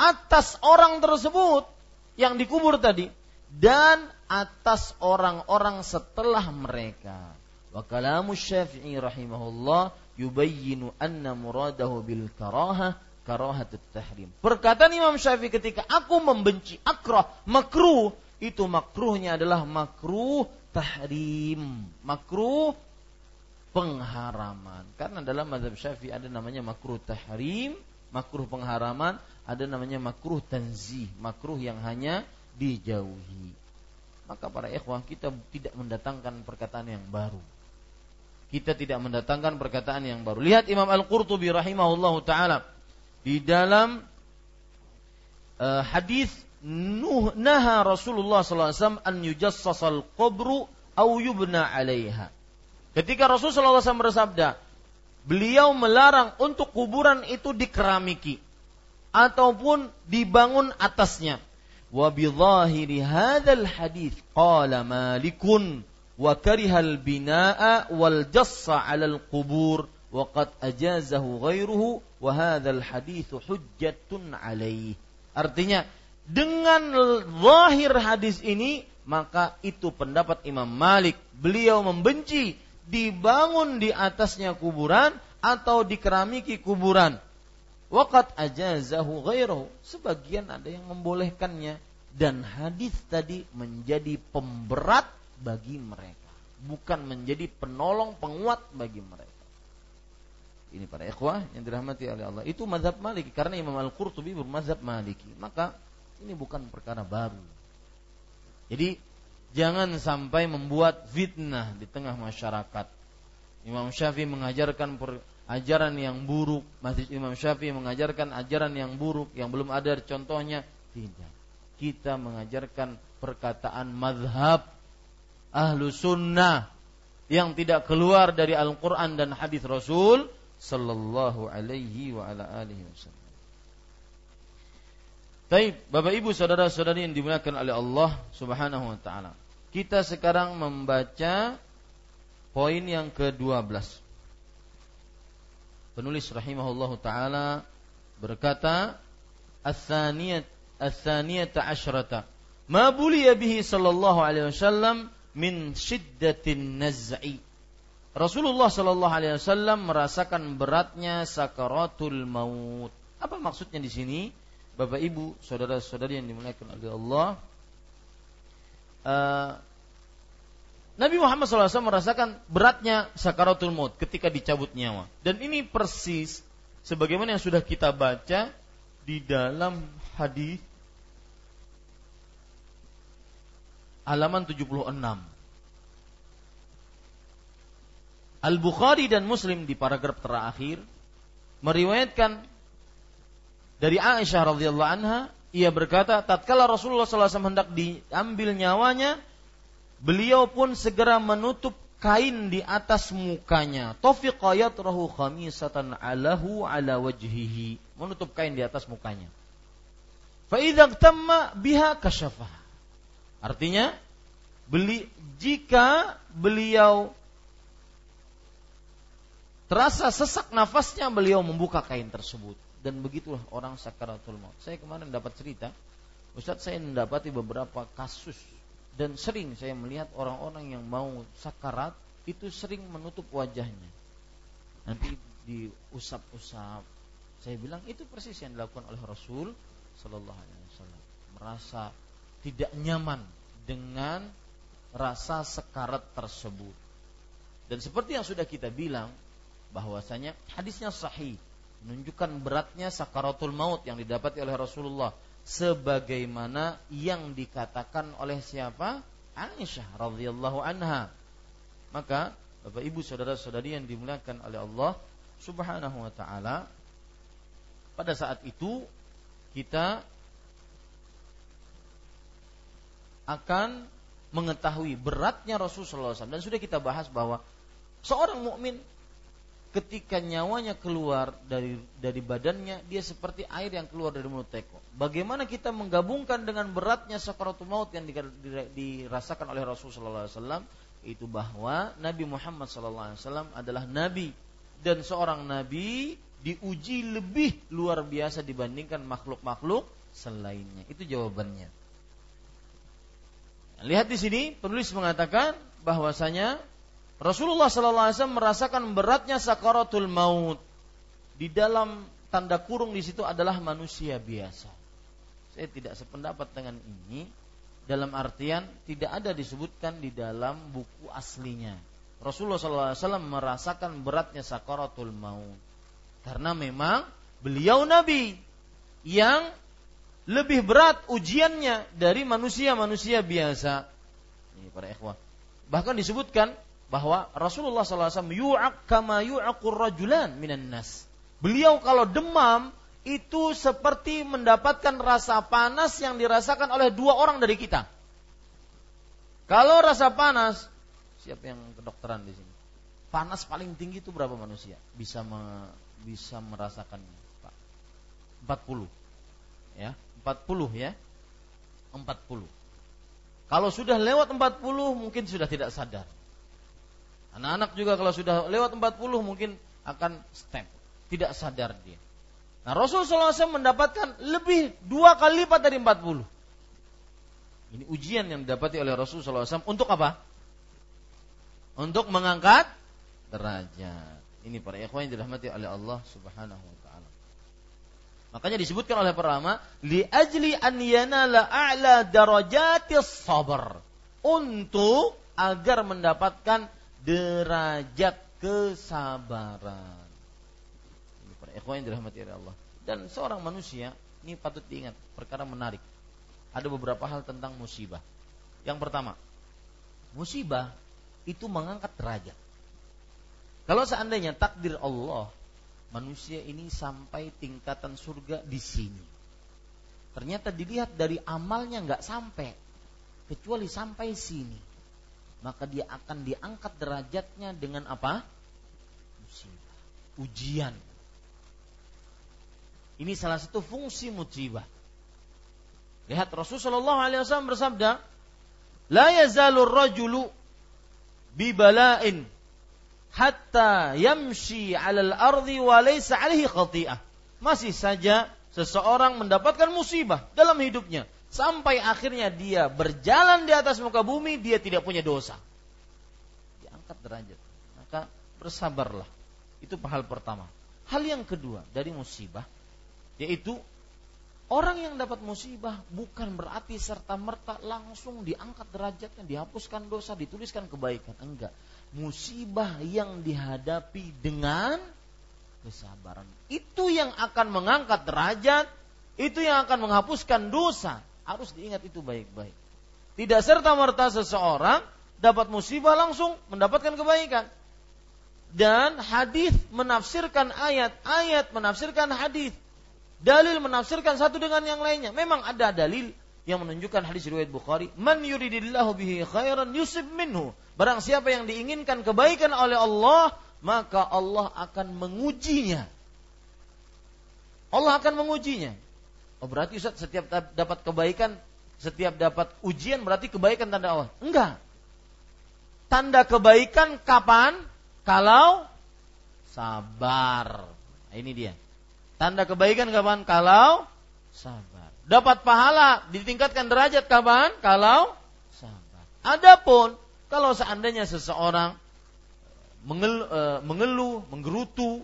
atas orang tersebut yang dikubur tadi dan atas orang-orang setelah mereka. Wa kalamu Syafi'i rahimahullah yubayyinu anna muradahu bil karahah karahatut tahrim. Perkataan Imam Syafi'i ketika aku membenci akrah, makruh, itu makruhnya adalah makruh tahrim. Makruh pengharaman. Karena dalam mazhab Syafi'i ada namanya makruh tahrim, makruh pengharaman, ada namanya makruh tanzih, makruh yang hanya dijauhi. Maka para ikhwah kita tidak mendatangkan perkataan yang baru. Kita tidak mendatangkan perkataan yang baru. Lihat Imam Al-Qurtubi rahimahullahu taala di dalam uh, hadis Nuh naha Rasulullah wasallam an yujassasal qabru au yubna 'alaiha Ketika Rasulullah SAW bersabda, beliau melarang untuk kuburan itu dikeramiki ataupun dibangun atasnya. Wa bidhahiri hadzal hadis qala Malikun wa karihal binaa wal jassa 'alal qubur wa qad ajazahu ghairuhu wa hadzal hadis hujjatun. Artinya dengan zahir hadis ini maka itu pendapat Imam Malik. Beliau membenci dibangun di atasnya kuburan atau dikeramiki kuburan. Waqat ajazahu ghairahu. Sebagian ada yang membolehkannya dan hadis tadi menjadi pemberat bagi mereka, bukan menjadi penolong penguat bagi mereka. Ini para ikhwah yang dirahmati oleh Allah. Itu mazhab Maliki karena Imam Al-Qurtubi bermazhab Maliki. Maka ini bukan perkara baru. Jadi jangan sampai membuat fitnah di tengah masyarakat. Imam Syafi'i mengajarkan ajaran yang buruk, Masjid Imam Syafi'i mengajarkan ajaran yang buruk yang belum ada contohnya. Tidak. Kita mengajarkan perkataan madhab ahlu sunnah yang tidak keluar dari Al-Quran dan hadis Rasul Sallallahu alaihi wa ala alihi wasallam. Baik, Bapak Ibu saudara-saudari yang dimuliakan oleh Allah Subhanahu wa taala. Kita sekarang membaca poin yang ke-12. Penulis rahimahullahu taala berkata, "Ats-tsaniyat ats-tsaniyata asyrata ma buliya bihi sallallahu alaihi wasallam min syiddatin naz'i." Rasulullah sallallahu alaihi wasallam merasakan beratnya sakaratul maut. Apa maksudnya di sini? Bapak Ibu, saudara-saudari yang dimuliakan oleh Allah, uh, Nabi Muhammad SAW merasakan beratnya sakaratul maut ketika dicabut nyawa. Dan ini persis sebagaimana yang sudah kita baca di dalam hadis halaman 76. Al-Bukhari dan Muslim di paragraf terakhir meriwayatkan dari Aisyah radhiyallahu anha ia berkata, tatkala Rasulullah SAW hendak diambil nyawanya, beliau pun segera menutup kain di atas mukanya. Taufiqa yatrahu khamisatan alahu ala wajhihi. Menutup kain di atas mukanya. Fa tamma biha kasyafah. Artinya, beli jika beliau terasa sesak nafasnya, beliau membuka kain tersebut. dan begitulah orang sakaratul maut. Saya kemarin dapat cerita, Ustaz saya mendapati beberapa kasus dan sering saya melihat orang-orang yang mau sakarat itu sering menutup wajahnya. Nanti diusap-usap. Saya bilang itu persis yang dilakukan oleh Rasul Sallallahu Alaihi Wasallam. Merasa tidak nyaman dengan rasa sekarat tersebut. Dan seperti yang sudah kita bilang bahwasanya hadisnya sahih menunjukkan beratnya sakaratul maut yang didapati oleh Rasulullah sebagaimana yang dikatakan oleh siapa? Aisyah radhiyallahu anha. Maka Bapak Ibu saudara-saudari yang dimuliakan oleh Allah Subhanahu wa taala pada saat itu kita akan mengetahui beratnya Rasulullah SAW dan sudah kita bahas bahwa seorang mukmin ketika nyawanya keluar dari dari badannya dia seperti air yang keluar dari mulut teko. Bagaimana kita menggabungkan dengan beratnya sakaratul maut yang dirasakan oleh Rasulullah SAW itu bahwa Nabi Muhammad SAW adalah nabi dan seorang nabi diuji lebih luar biasa dibandingkan makhluk-makhluk selainnya. Itu jawabannya. Lihat di sini penulis mengatakan bahwasanya Rasulullah sallallahu alaihi wasallam merasakan beratnya sakaratul maut. Di dalam tanda kurung di situ adalah manusia biasa. Saya tidak sependapat dengan ini dalam artian tidak ada disebutkan di dalam buku aslinya. Rasulullah SAW merasakan beratnya sakaratul maut karena memang beliau nabi yang lebih berat ujiannya dari manusia-manusia biasa. Ini para ikhwah. Bahkan disebutkan bahwa Rasulullah SAW yu'ak kama yu'akur rajulan minan nas. Beliau kalau demam itu seperti mendapatkan rasa panas yang dirasakan oleh dua orang dari kita. Kalau rasa panas, siapa yang kedokteran di sini? Panas paling tinggi itu berapa manusia bisa me, bisa merasakannya, Pak? 40. Ya, 40 ya. 40. Kalau sudah lewat 40 mungkin sudah tidak sadar. Anak-anak juga kalau sudah lewat 40 mungkin akan step, tidak sadar dia. Nah Rasulullah SAW mendapatkan lebih dua kali lipat dari 40. Ini ujian yang didapati oleh Rasulullah SAW untuk apa? Untuk mengangkat derajat. Ini para ikhwan yang dirahmati oleh Allah Subhanahu wa taala. Makanya disebutkan oleh para ulama, li ajli an yanala a'la darajatis sabr. Untuk agar mendapatkan derajat kesabaran. Ini para ikhwan yang dirahmati Allah. Dan seorang manusia ini patut diingat perkara menarik. Ada beberapa hal tentang musibah. Yang pertama, musibah itu mengangkat derajat. Kalau seandainya takdir Allah, manusia ini sampai tingkatan surga di sini. Ternyata dilihat dari amalnya nggak sampai, kecuali sampai sini maka dia akan diangkat derajatnya dengan apa? Musibah, ujian. Ini salah satu fungsi musibah. Lihat Rasulullah SAW bersabda, "La yazalur rajulu bi bala'in hatta yamshi 'alal ardi wa laysa 'alaihi khati'ah." Masih saja seseorang mendapatkan musibah dalam hidupnya sampai akhirnya dia berjalan di atas muka bumi dia tidak punya dosa. Diangkat derajat. Maka bersabarlah. Itu hal pertama. Hal yang kedua dari musibah yaitu orang yang dapat musibah bukan berarti serta merta langsung diangkat derajatnya dihapuskan dosa dituliskan kebaikan. Enggak. Musibah yang dihadapi dengan kesabaran. Itu yang akan mengangkat derajat itu yang akan menghapuskan dosa harus diingat itu baik-baik. Tidak serta-merta seseorang dapat musibah langsung mendapatkan kebaikan. Dan hadis menafsirkan ayat, ayat menafsirkan hadis. Dalil menafsirkan satu dengan yang lainnya. Memang ada dalil yang menunjukkan hadis riwayat Bukhari, "Man yuridillahu bihi khairan yusib minhu." Barang siapa yang diinginkan kebaikan oleh Allah, maka Allah akan mengujinya. Allah akan mengujinya. Oh berarti Ustaz setiap dapat kebaikan, setiap dapat ujian berarti kebaikan tanda Allah. Enggak. Tanda kebaikan kapan? Kalau sabar. Nah, ini dia. Tanda kebaikan kapan? Kalau sabar. Dapat pahala, ditingkatkan derajat kapan? Kalau sabar. Adapun kalau seandainya seseorang mengeluh, eh, mengeluh menggerutu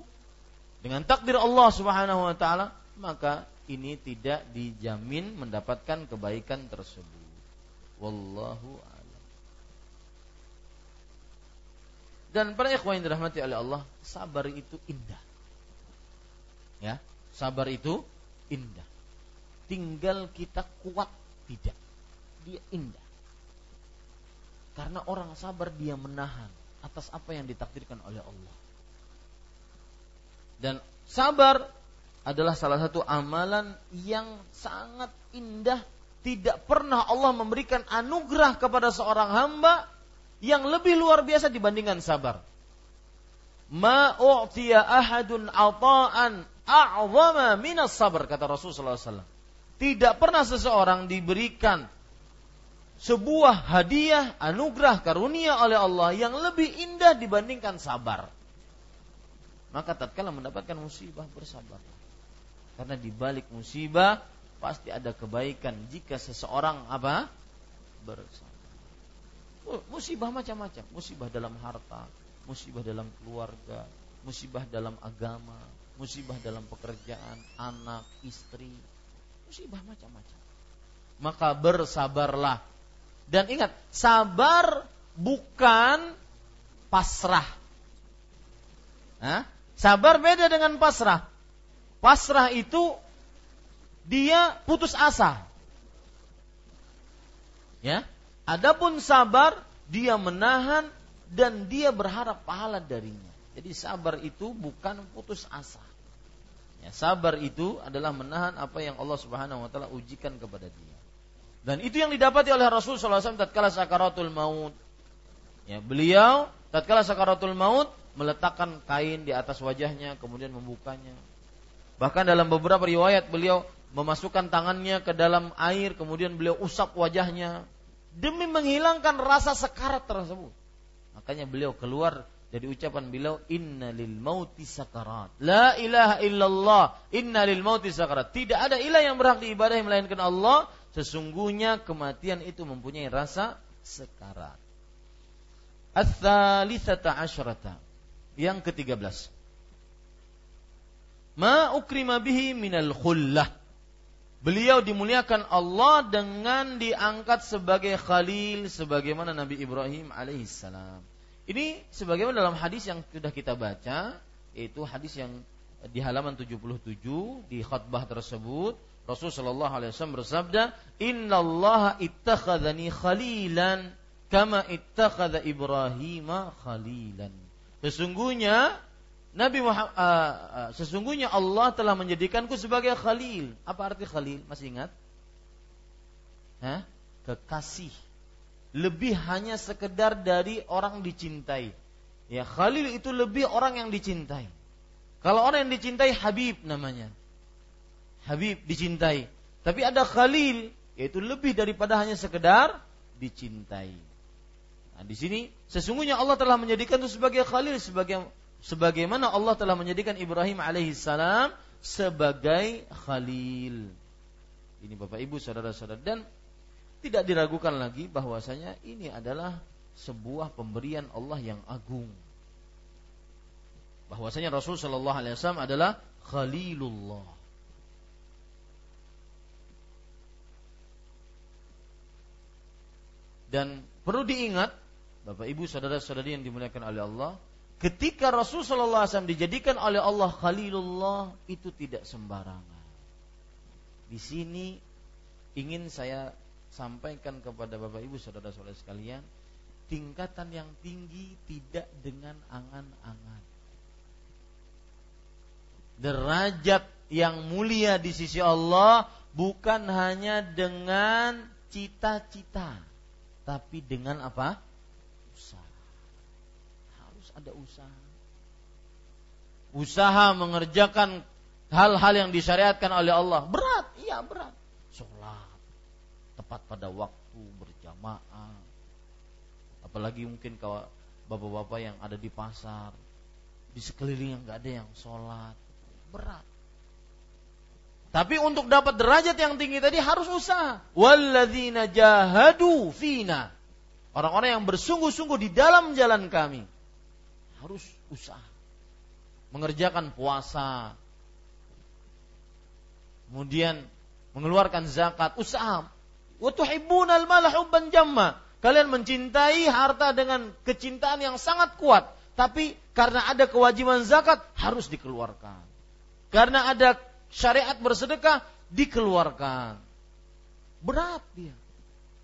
dengan takdir Allah Subhanahu wa taala, maka ini tidak dijamin mendapatkan kebaikan tersebut. Wallahu a'lam. Dan para ikhwan yang dirahmati oleh Allah, sabar itu indah. Ya, sabar itu indah. Tinggal kita kuat tidak. Dia indah. Karena orang sabar dia menahan atas apa yang ditakdirkan oleh Allah. Dan sabar adalah salah satu amalan yang sangat indah. Tidak pernah Allah memberikan anugerah kepada seorang hamba yang lebih luar biasa dibandingkan sabar. Ma ahadun ata'an a'zama minas sabar kata Rasulullah SAW. Tidak pernah seseorang diberikan sebuah hadiah, anugerah, karunia oleh Allah yang lebih indah dibandingkan sabar. Maka tatkala mendapatkan musibah bersabar. Karena di balik musibah pasti ada kebaikan jika seseorang apa? bersabar. Oh, musibah macam-macam, musibah dalam harta, musibah dalam keluarga, musibah dalam agama, musibah dalam pekerjaan, anak, istri, musibah macam-macam. Maka bersabarlah dan ingat, sabar bukan pasrah. Hah? Sabar beda dengan pasrah. Pasrah itu dia putus asa. Ya. Adapun sabar dia menahan dan dia berharap pahala darinya. Jadi sabar itu bukan putus asa. Ya, sabar itu adalah menahan apa yang Allah Subhanahu wa taala ujikan kepada dia. Dan itu yang didapati oleh Rasul SAW tatkala sakaratul maut. Ya, beliau tatkala sakaratul maut meletakkan kain di atas wajahnya kemudian membukanya. Bahkan dalam beberapa riwayat beliau memasukkan tangannya ke dalam air kemudian beliau usap wajahnya demi menghilangkan rasa sekarat tersebut. Makanya beliau keluar dari ucapan beliau inna lil mauti sakarat. La ilaha illallah inna lil mauti sakarat. Tidak ada ilah yang berhak diibadahi melainkan Allah Sesungguhnya kematian itu mempunyai rasa sekarat. Ats-tsalitsata. Yang ke-13. Ma ukrima bihi minal khullah. Beliau dimuliakan Allah dengan diangkat sebagai khalil sebagaimana Nabi Ibrahim alaihissalam. Ini sebagaimana dalam hadis yang sudah kita baca, yaitu hadis yang di halaman 77 di khutbah tersebut Rasul Shallallahu Alaihi Wasallam bersabda, Inna Allah ittakhadhani khalilan kama ittakhadha Ibrahim khalilan. Sesungguhnya Nabi Muhammad, uh, uh, sesungguhnya Allah telah menjadikanku sebagai khalil. Apa arti khalil? Masih ingat? Hah? Kekasih. Lebih hanya sekedar dari orang dicintai. Ya, khalil itu lebih orang yang dicintai. Kalau orang yang dicintai Habib namanya. Habib dicintai. Tapi ada Khalil yaitu lebih daripada hanya sekedar dicintai. Nah, di sini sesungguhnya Allah telah menjadikan itu sebagai Khalil sebagai sebagaimana Allah telah menjadikan Ibrahim alaihissalam sebagai Khalil. Ini Bapak Ibu saudara-saudara dan tidak diragukan lagi bahwasanya ini adalah sebuah pemberian Allah yang agung. Bahwasanya Rasul Shallallahu Alaihi Wasallam adalah Khalilullah. Dan perlu diingat, Bapak Ibu saudara-saudari yang dimuliakan oleh Allah, ketika Rasul sallallahu alaihi wasallam dijadikan oleh Allah Khalilullah itu tidak sembarangan. Di sini ingin saya sampaikan kepada Bapak Ibu saudara-saudara sekalian, tingkatan yang tinggi tidak dengan angan-angan. Derajat yang mulia di sisi Allah bukan hanya dengan cita-cita tapi dengan apa? Ada usaha. Usaha mengerjakan hal-hal yang disyariatkan oleh Allah. Berat, iya berat. Sholat, tepat pada waktu, berjamaah. Apalagi mungkin kalau bapak-bapak yang ada di pasar, di sekeliling yang nggak ada yang sholat, berat. Tapi untuk dapat derajat yang tinggi tadi harus usaha. Walladzina jahadu fina. Orang-orang yang bersungguh-sungguh di dalam jalan kami harus usaha. Mengerjakan puasa. Kemudian mengeluarkan zakat, usaha. Wa tuhibbunal mala hubban jamma. Kalian mencintai harta dengan kecintaan yang sangat kuat, tapi karena ada kewajiban zakat harus dikeluarkan. Karena ada syariat bersedekah dikeluarkan. Berat dia.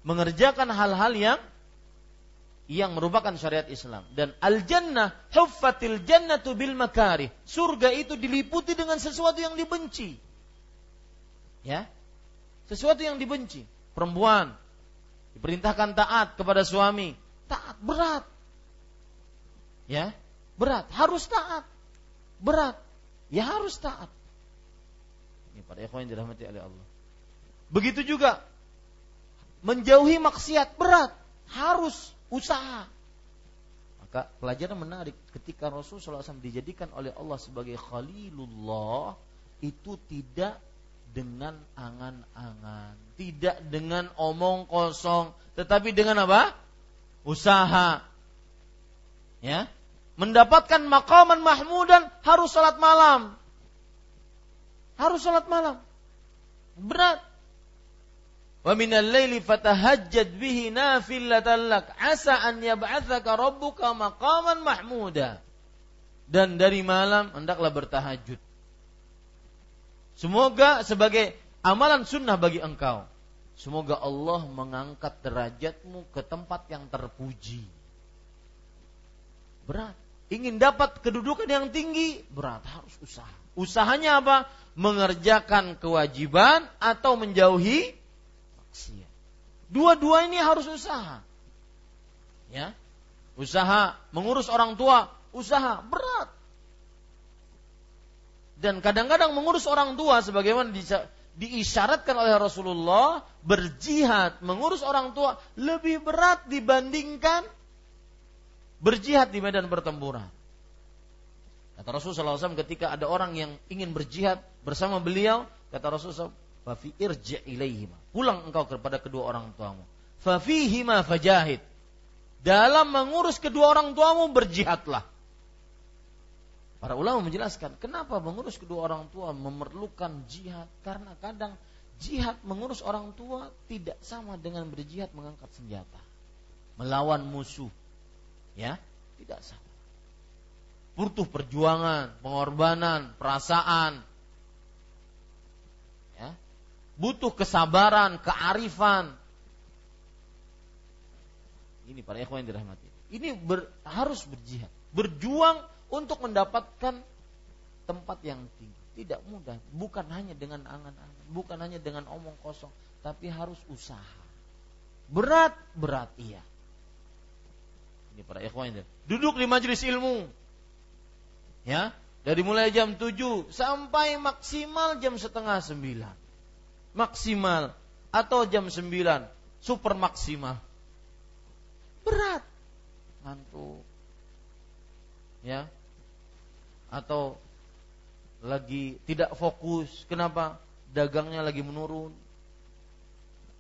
Mengerjakan hal-hal yang yang merupakan syariat Islam. Dan al jannah huffatil jannatu bil makarih. Surga itu diliputi dengan sesuatu yang dibenci. Ya? Sesuatu yang dibenci. Perempuan diperintahkan taat kepada suami. Taat berat. Ya? Berat. Harus taat. Berat. Ya harus taat. Ini para ikhwan yang dirahmati oleh Allah. Begitu juga menjauhi maksiat berat, harus usaha. Maka pelajaran menarik ketika Rasul SAW dijadikan oleh Allah sebagai Khalilullah itu tidak dengan angan-angan, tidak dengan omong kosong, tetapi dengan apa? Usaha. Ya, mendapatkan makaman mahmudan harus salat malam. Harus sholat malam. Berat. Wa minal laili fatahajjad bihi nafilatan lak asa an yab'atsaka rabbuka maqaman mahmuda. Dan dari malam hendaklah bertahajud. Semoga sebagai amalan sunnah bagi engkau. Semoga Allah mengangkat derajatmu ke tempat yang terpuji. Berat. Ingin dapat kedudukan yang tinggi, berat harus usaha. Usahanya apa? Mengerjakan kewajiban atau menjauhi maksiat. Dua-dua ini harus usaha. Ya. Usaha mengurus orang tua, usaha berat. Dan kadang-kadang mengurus orang tua sebagaimana diisyaratkan oleh Rasulullah berjihad mengurus orang tua lebih berat dibandingkan berjihad di medan pertempuran. Kata Rasulullah SAW ketika ada orang yang ingin berjihad bersama beliau, kata Rasulullah SAW, Fafi irji ilaihima. Pulang engkau kepada kedua orang tuamu. Fafihima fajahid. Dalam mengurus kedua orang tuamu berjihadlah. Para ulama menjelaskan kenapa mengurus kedua orang tua memerlukan jihad karena kadang jihad mengurus orang tua tidak sama dengan berjihad mengangkat senjata melawan musuh ya tidak sama butuh perjuangan, pengorbanan, perasaan. Butuh kesabaran, kearifan. Ini para ikhwan yang dirahmati. Ini ber, harus berjihad, berjuang untuk mendapatkan tempat yang tinggi. Tidak mudah, bukan hanya dengan angan-angan, bukan hanya dengan omong kosong, tapi harus usaha. Berat, berat iya. Ini para ikhwan yang duduk di majelis ilmu, Ya, dari mulai jam 7 sampai maksimal jam setengah 9. Maksimal atau jam 9 super maksimal. Berat. Ngantuk. Ya. Atau lagi tidak fokus. Kenapa? Dagangnya lagi menurun.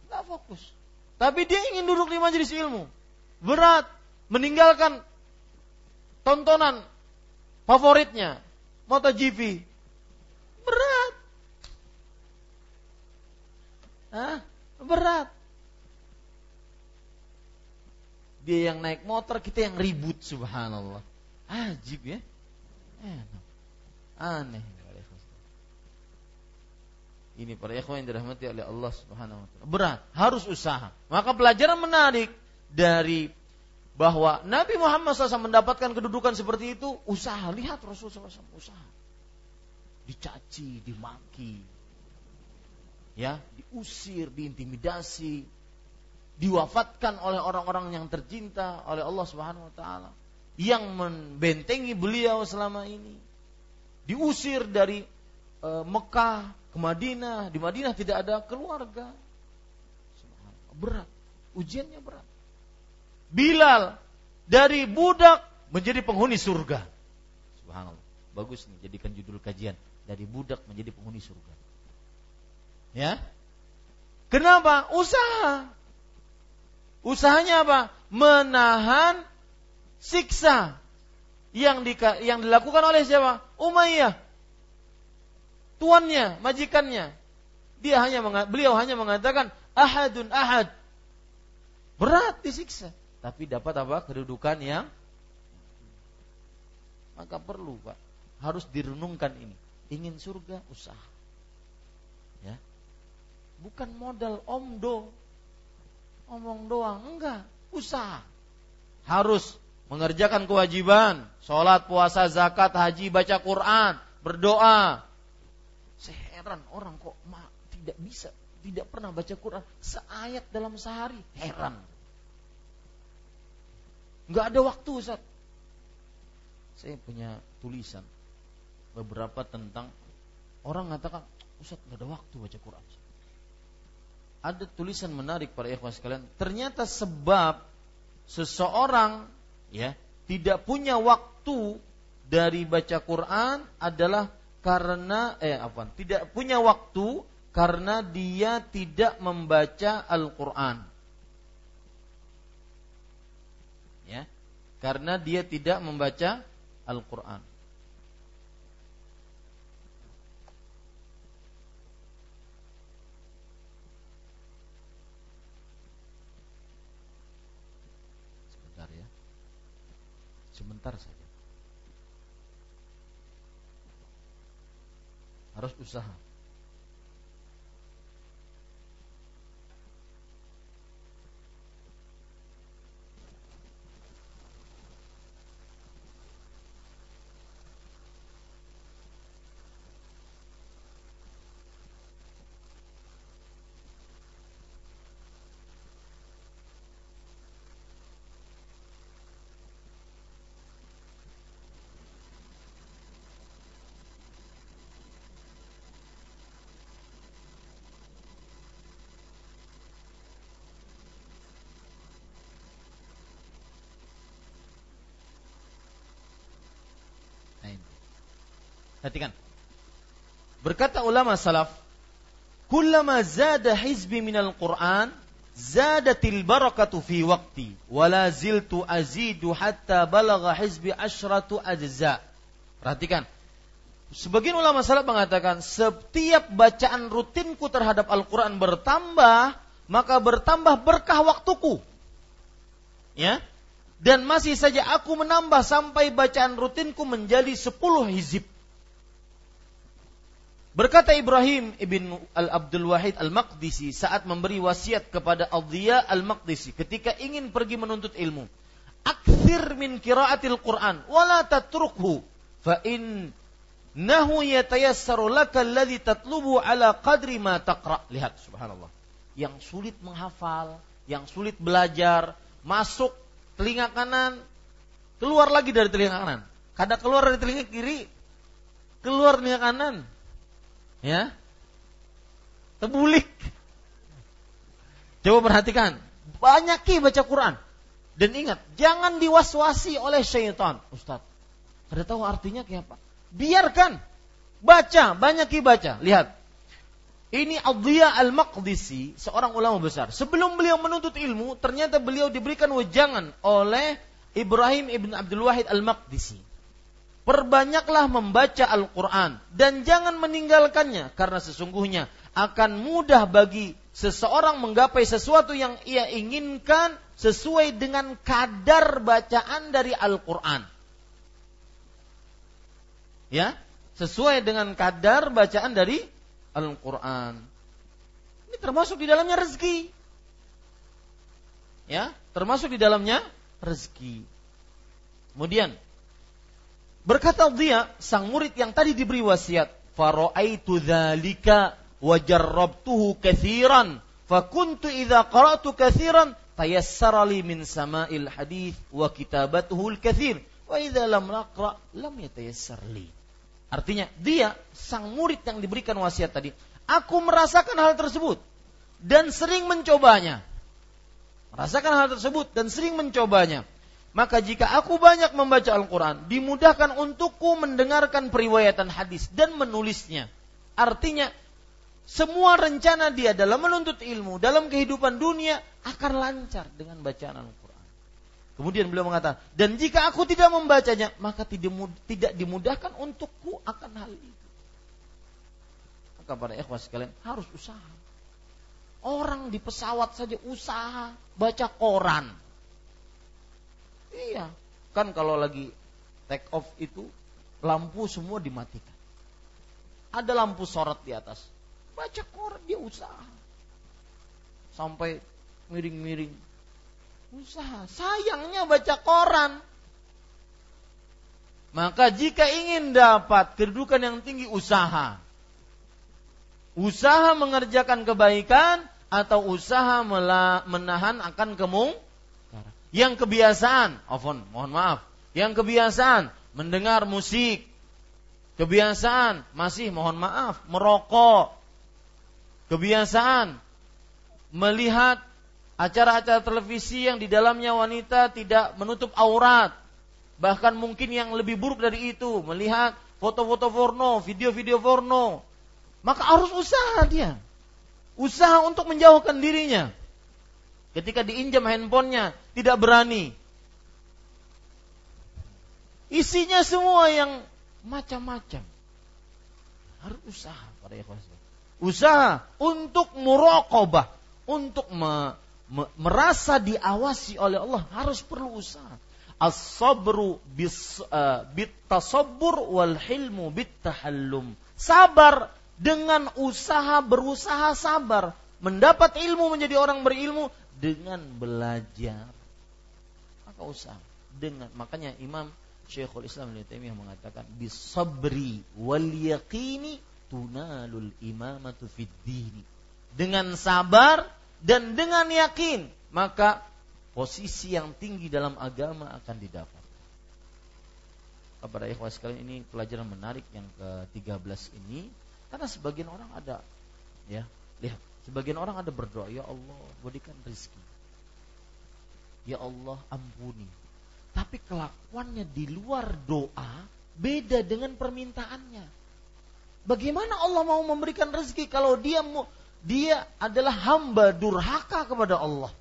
Tidak fokus. Tapi dia ingin duduk di majelis ilmu. Berat. Meninggalkan tontonan favoritnya MotoGP. Berat. Hah? Berat. Dia yang naik motor, kita yang ribut subhanallah. Ajib ya. Aneh. Ini para ikhwan yang dirahmati oleh Allah Subhanahu wa taala. Berat, harus usaha. Maka pelajaran menarik dari bahwa Nabi Muhammad SAW mendapatkan kedudukan seperti itu, usaha. Lihat Rasulullah SAW, usaha. Dicaci, dimaki. Ya, diusir, diintimidasi, diwafatkan oleh orang-orang yang tercinta oleh Allah Subhanahu wa taala yang membentengi beliau selama ini. Diusir dari e, Mekah ke Madinah, di Madinah tidak ada keluarga. Berat, ujiannya berat. Bilal dari budak menjadi penghuni surga. Subhanallah. Bagus nih jadikan judul kajian dari budak menjadi penghuni surga. Ya. Kenapa? Usaha. Usahanya apa? Menahan siksa yang di, yang dilakukan oleh siapa? Umayyah. Tuannya, majikannya. Dia hanya beliau hanya mengatakan ahadun ahad. Berat disiksa, tapi dapat apa? Kedudukan yang maka perlu, Pak. Harus direnungkan ini. Ingin surga, usaha. Bukan modal omdo. Omong doang, enggak. Usaha. Harus mengerjakan kewajiban, sholat, puasa, zakat, haji, baca Quran, berdoa. Seheran orang kok tidak bisa, tidak pernah baca Quran seayat dalam sehari. Heran. Nggak ada waktu Ustaz. Saya punya tulisan beberapa tentang orang mengatakan Ustaz nggak ada waktu baca Quran. Ada tulisan menarik para ikhwan sekalian. Ternyata sebab seseorang ya tidak punya waktu dari baca Quran adalah karena eh apa? Tidak punya waktu karena dia tidak membaca Al-Qur'an. Ya. Karena dia tidak membaca Al-Qur'an. Sebentar ya. Sebentar saja. Harus usaha. Perhatikan. Berkata ulama salaf, "Kullama zada hizbi minal Qur'an, zadatil barakatu fi waqti, wala ziltu azidu hatta balagha hizbi asyratu ajza." Perhatikan. Sebagian ulama salaf mengatakan, setiap bacaan rutinku terhadap Al-Quran bertambah, maka bertambah berkah waktuku. Ya, dan masih saja aku menambah sampai bacaan rutinku menjadi 10 hizib. Berkata Ibrahim ibn Al-Abdul Wahid Al-Maqdisi saat memberi wasiat kepada Adhiya Al-Maqdisi ketika ingin pergi menuntut ilmu. Akthir min kiraatil Quran wala tatrukhu fa innahu yatayassaru laka alladhi tatlubu ala qadri ma taqra. Lihat subhanallah. Yang sulit menghafal, yang sulit belajar, masuk telinga kanan, keluar lagi dari telinga kanan. Kadang keluar dari telinga kiri, keluar telinga kanan ya? Tebulik coba perhatikan. Banyak ki baca Quran. Dan ingat jangan diwaswasi oleh syaitan. Ustaz ada tahu artinya kayak apa? Biarkan. Baca banyak ki baca. Lihat. Ini Adhiya Al-Maqdisi, seorang ulama besar. Sebelum beliau menuntut ilmu, ternyata beliau diberikan wejangan oleh Ibrahim ibn Abdul Wahid Al-Maqdisi. Perbanyaklah membaca Al-Quran dan jangan meninggalkannya karena sesungguhnya akan mudah bagi seseorang menggapai sesuatu yang ia inginkan sesuai dengan kadar bacaan dari Al-Quran. Ya, sesuai dengan kadar bacaan dari Al-Quran. Ini termasuk di dalamnya rezeki. Ya, termasuk di dalamnya rezeki. Kemudian Berkata dia, sang murid yang tadi diberi wasiat, "Fara'aitu dzalika wa jarrabtuhu katsiran, fakuntu idza qara'tu katsiran tayassara li min sama'il hadith wa kitabatuhu al-katsir, wa idza lam lam yatayassar li." Artinya, dia sang murid yang diberikan wasiat tadi, aku merasakan hal tersebut dan sering mencobanya. Merasakan hal tersebut dan sering mencobanya maka jika aku banyak membaca Al-Quran, dimudahkan untukku mendengarkan periwayatan hadis dan menulisnya. Artinya, semua rencana dia dalam menuntut ilmu, dalam kehidupan dunia akan lancar dengan bacaan Al-Quran. Kemudian beliau mengatakan, dan jika aku tidak membacanya, maka tidak dimudahkan untukku akan hal itu. Maka para ikhwas sekalian harus usaha. Orang di pesawat saja usaha baca koran. Iya, kan kalau lagi take off itu lampu semua dimatikan. Ada lampu sorot di atas Baca koran dia usaha. Sampai miring-miring. Usaha. Sayangnya baca koran. Maka jika ingin dapat kedudukan yang tinggi usaha. Usaha mengerjakan kebaikan atau usaha menahan akan kemung yang kebiasaan, ofon, mohon maaf, yang kebiasaan mendengar musik, kebiasaan masih mohon maaf merokok, kebiasaan melihat acara-acara televisi yang di dalamnya wanita tidak menutup aurat. Bahkan mungkin yang lebih buruk dari itu, melihat foto-foto porno, video-video porno. Maka harus usaha dia. Usaha untuk menjauhkan dirinya. Ketika diinjam handphonenya, tidak berani. Isinya semua yang macam-macam. Harus usaha pada ikhwan usaha untuk muraqabah, untuk me, me, merasa diawasi oleh Allah harus perlu usaha. As-sabru bis uh, bitasabbur wal hilmu bitahallum. Sabar dengan usaha berusaha sabar, mendapat ilmu menjadi orang berilmu dengan belajar. Maka usaha dengan makanya Imam Syekhul Islam Ibnu Taimiyah mengatakan bisabri wal yaqini tunalul imamatu fid dini. Dengan sabar dan dengan yakin, maka posisi yang tinggi dalam agama akan didapat. Kepada ikhwah sekalian ini pelajaran menarik yang ke-13 ini karena sebagian orang ada ya, lihat, sebagian orang ada berdoa, ya Allah, berikan rezeki. Ya Allah, ampuni. Tapi kelakuannya di luar doa beda dengan permintaannya. Bagaimana Allah mau memberikan rezeki kalau dia dia adalah hamba durhaka kepada Allah?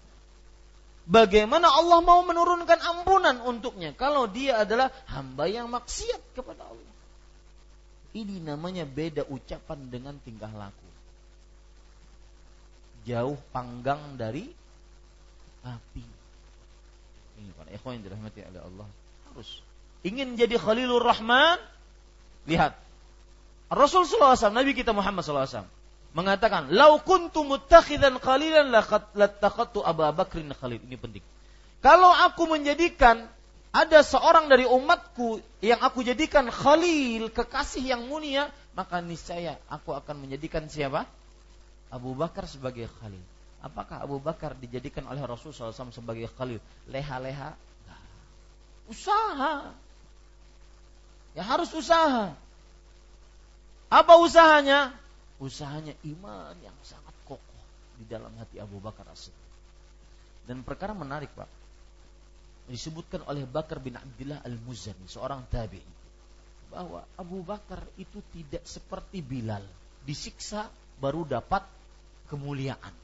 Bagaimana Allah mau menurunkan ampunan untuknya kalau dia adalah hamba yang maksiat kepada Allah? Ini namanya beda ucapan dengan tingkah laku. Jauh panggang dari api. Ini para ikhwan yang dirahmati oleh Allah harus ingin jadi Khalilur Rahman, lihat Rasul SAW, Nabi kita Muhammad SAW mengatakan, "Lau kuntu muttakhidan khalilan lattakhadtu Abu Bakrin khalil." Ini penting. Kalau aku menjadikan ada seorang dari umatku yang aku jadikan khalil, kekasih yang mulia, maka niscaya aku akan menjadikan siapa? Abu Bakar sebagai khalil. Apakah Abu Bakar dijadikan oleh Rasul SAW sebagai khalil? Leha-leha? Usaha. Ya harus usaha. Apa usahanya? Usahanya iman yang sangat kokoh di dalam hati Abu Bakar as Dan perkara menarik Pak. Disebutkan oleh Bakar bin Abdullah Al-Muzani, seorang tabi'i. Bahwa Abu Bakar itu tidak seperti Bilal. Disiksa baru dapat kemuliaan.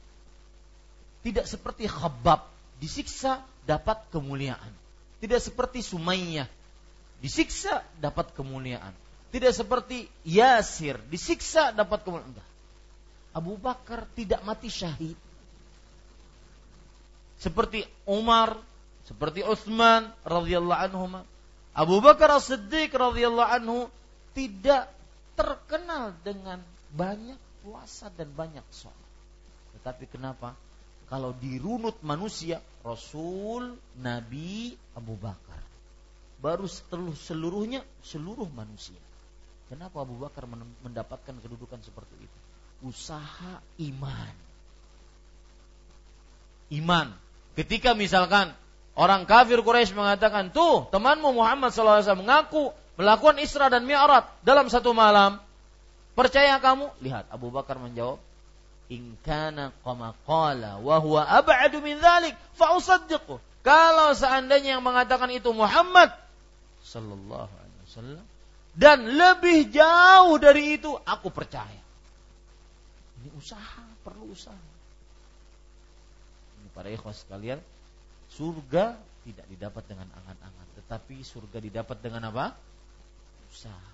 Tidak seperti Khabab. Disiksa dapat kemuliaan. Tidak seperti Sumayyah. Disiksa dapat kemuliaan tidak seperti Yasir, disiksa dapat kemuliaan. Enggak. Abu Bakar tidak mati syahid. Seperti Umar, seperti Utsman radhiyallahu anhu. Abu Bakar As-Siddiq radhiyallahu anhu tidak terkenal dengan banyak puasa dan banyak sholat. Tetapi kenapa? Kalau dirunut manusia, Rasul, Nabi, Abu Bakar. Baru setelah seluruhnya, seluruh manusia. Kenapa Abu Bakar mendapatkan kedudukan seperti itu? Usaha iman. Iman. Ketika misalkan orang kafir Quraisy mengatakan, tuh temanmu Muhammad SAW mengaku melakukan Isra dan Mi'raj dalam satu malam. Percaya kamu? Lihat Abu Bakar menjawab, In kana qama qala wa huwa ab'adu min dhalik fa Kalau seandainya yang mengatakan itu Muhammad sallallahu alaihi wasallam dan lebih jauh dari itu aku percaya. Ini usaha, perlu usaha. Ini para ikhwas sekalian, surga tidak didapat dengan angan-angan, tetapi surga didapat dengan apa? Usaha.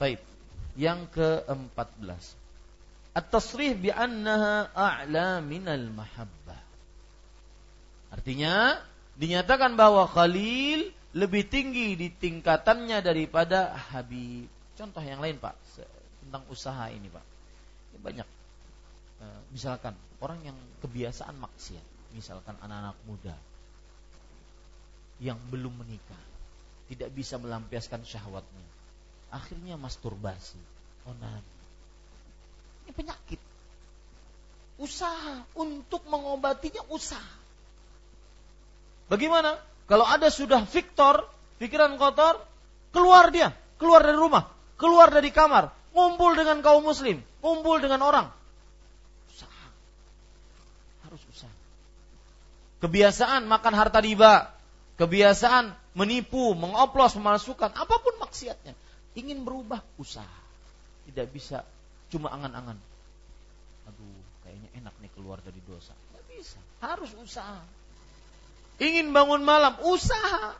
Baik. Yang ke-14. At-tasrih bi annaha a'la minal mahabbah. Artinya dinyatakan bahwa Khalil lebih tinggi di tingkatannya daripada Habib. Contoh yang lain Pak tentang usaha ini Pak. Ini banyak. E, misalkan orang yang kebiasaan maksiat, misalkan anak-anak muda yang belum menikah, tidak bisa melampiaskan syahwatnya, akhirnya masturbasi, onan. Ini penyakit. Usaha untuk mengobatinya usaha. Bagaimana? Kalau ada sudah Victor, pikiran kotor, keluar dia, keluar dari rumah, keluar dari kamar, ngumpul dengan kaum muslim, ngumpul dengan orang. Usaha. Harus usaha. Kebiasaan makan harta riba, kebiasaan menipu, mengoplos, memasukkan, apa pun maksiatnya. Ingin berubah, usaha. Tidak bisa cuma angan-angan. Aduh, kayaknya enak nih keluar dari dosa. Tidak bisa, harus usaha ingin bangun malam, usaha.